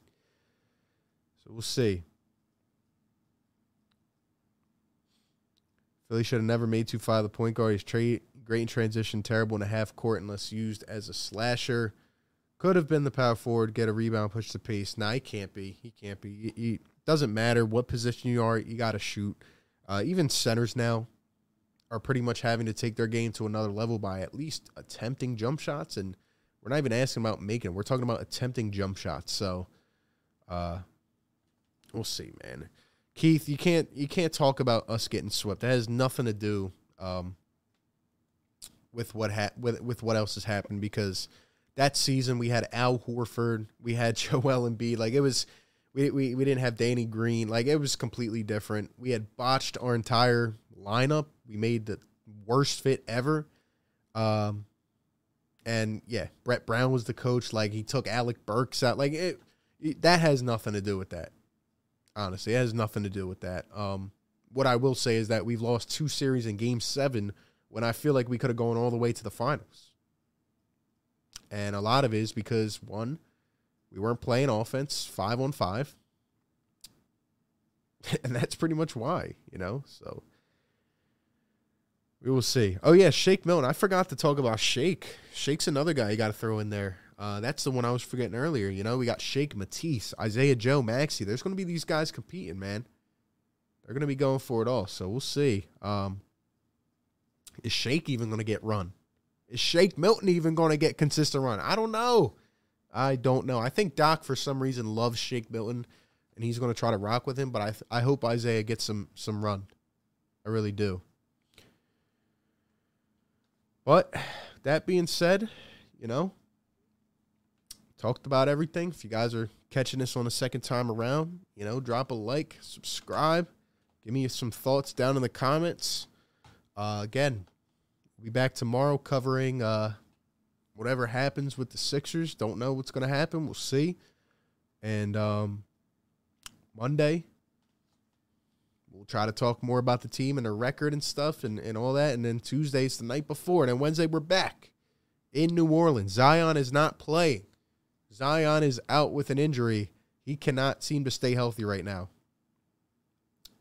So we'll see. Philly should have never made too far the point guard. He's tra- great in transition, terrible in a half court unless used as a slasher. Could have been the power forward, get a rebound, push the pace. Nah, he can't be. He can't be. He, he- doesn't matter what position you are, you got to shoot. Uh, even centers now are pretty much having to take their game to another level by at least attempting jump shots. And we're not even asking about making. We're talking about attempting jump shots. So uh, we'll see, man. Keith, you can't you can't talk about us getting swept. That has nothing to do um, with what ha- with with what else has happened because that season we had Al Horford, we had Joel Embiid. Like it was, we, we we didn't have Danny Green. Like it was completely different. We had botched our entire lineup. We made the worst fit ever. Um, and yeah, Brett Brown was the coach. Like he took Alec Burks out. Like it, it that has nothing to do with that. Honestly, it has nothing to do with that. Um, what I will say is that we've lost two series in Game Seven when I feel like we could have gone all the way to the finals. And a lot of it is because one, we weren't playing offense five on five. and that's pretty much why, you know? So we will see. Oh yeah, Shake Milton. I forgot to talk about Shake. Shake's another guy you got to throw in there. Uh, that's the one I was forgetting earlier. You know, we got Shake, Matisse, Isaiah Joe, Maxey. There's going to be these guys competing, man. They're going to be going for it all. So we'll see. Um, is Shake even going to get run? Is Shake Milton even going to get consistent run? I don't know. I don't know. I think Doc, for some reason, loves Shake Milton, and he's going to try to rock with him. But I, th- I hope Isaiah gets some some run. I really do. But that being said, you know, talked about everything. If you guys are catching this on the second time around, you know, drop a like, subscribe, give me some thoughts down in the comments. Uh, again, we'll be back tomorrow covering uh, whatever happens with the Sixers. Don't know what's going to happen. We'll see. And um, Monday, we'll try to talk more about the team and the record and stuff and, and all that. And then Tuesday's the night before. And then Wednesday, we're back in New Orleans. Zion is not playing. Zion is out with an injury. He cannot seem to stay healthy right now.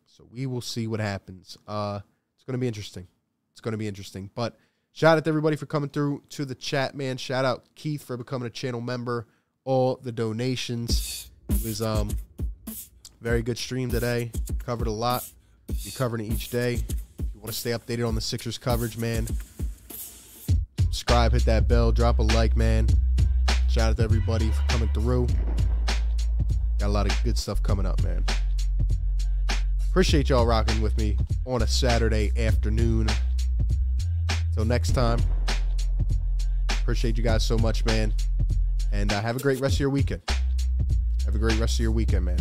So we will see what happens. Uh, it's going to be interesting. It's going to be interesting. But shout out to everybody for coming through to the chat, man. Shout out Keith for becoming a channel member. All the donations. It was um very good stream today. Covered a lot. Be covering it each day. If you want to stay updated on the Sixers coverage, man, subscribe, hit that bell, drop a like, man. Shout out to everybody for coming through. Got a lot of good stuff coming up, man. Appreciate y'all rocking with me on a Saturday afternoon. Till next time. Appreciate you guys so much, man. And uh, have a great rest of your weekend. Have a great rest of your weekend, man.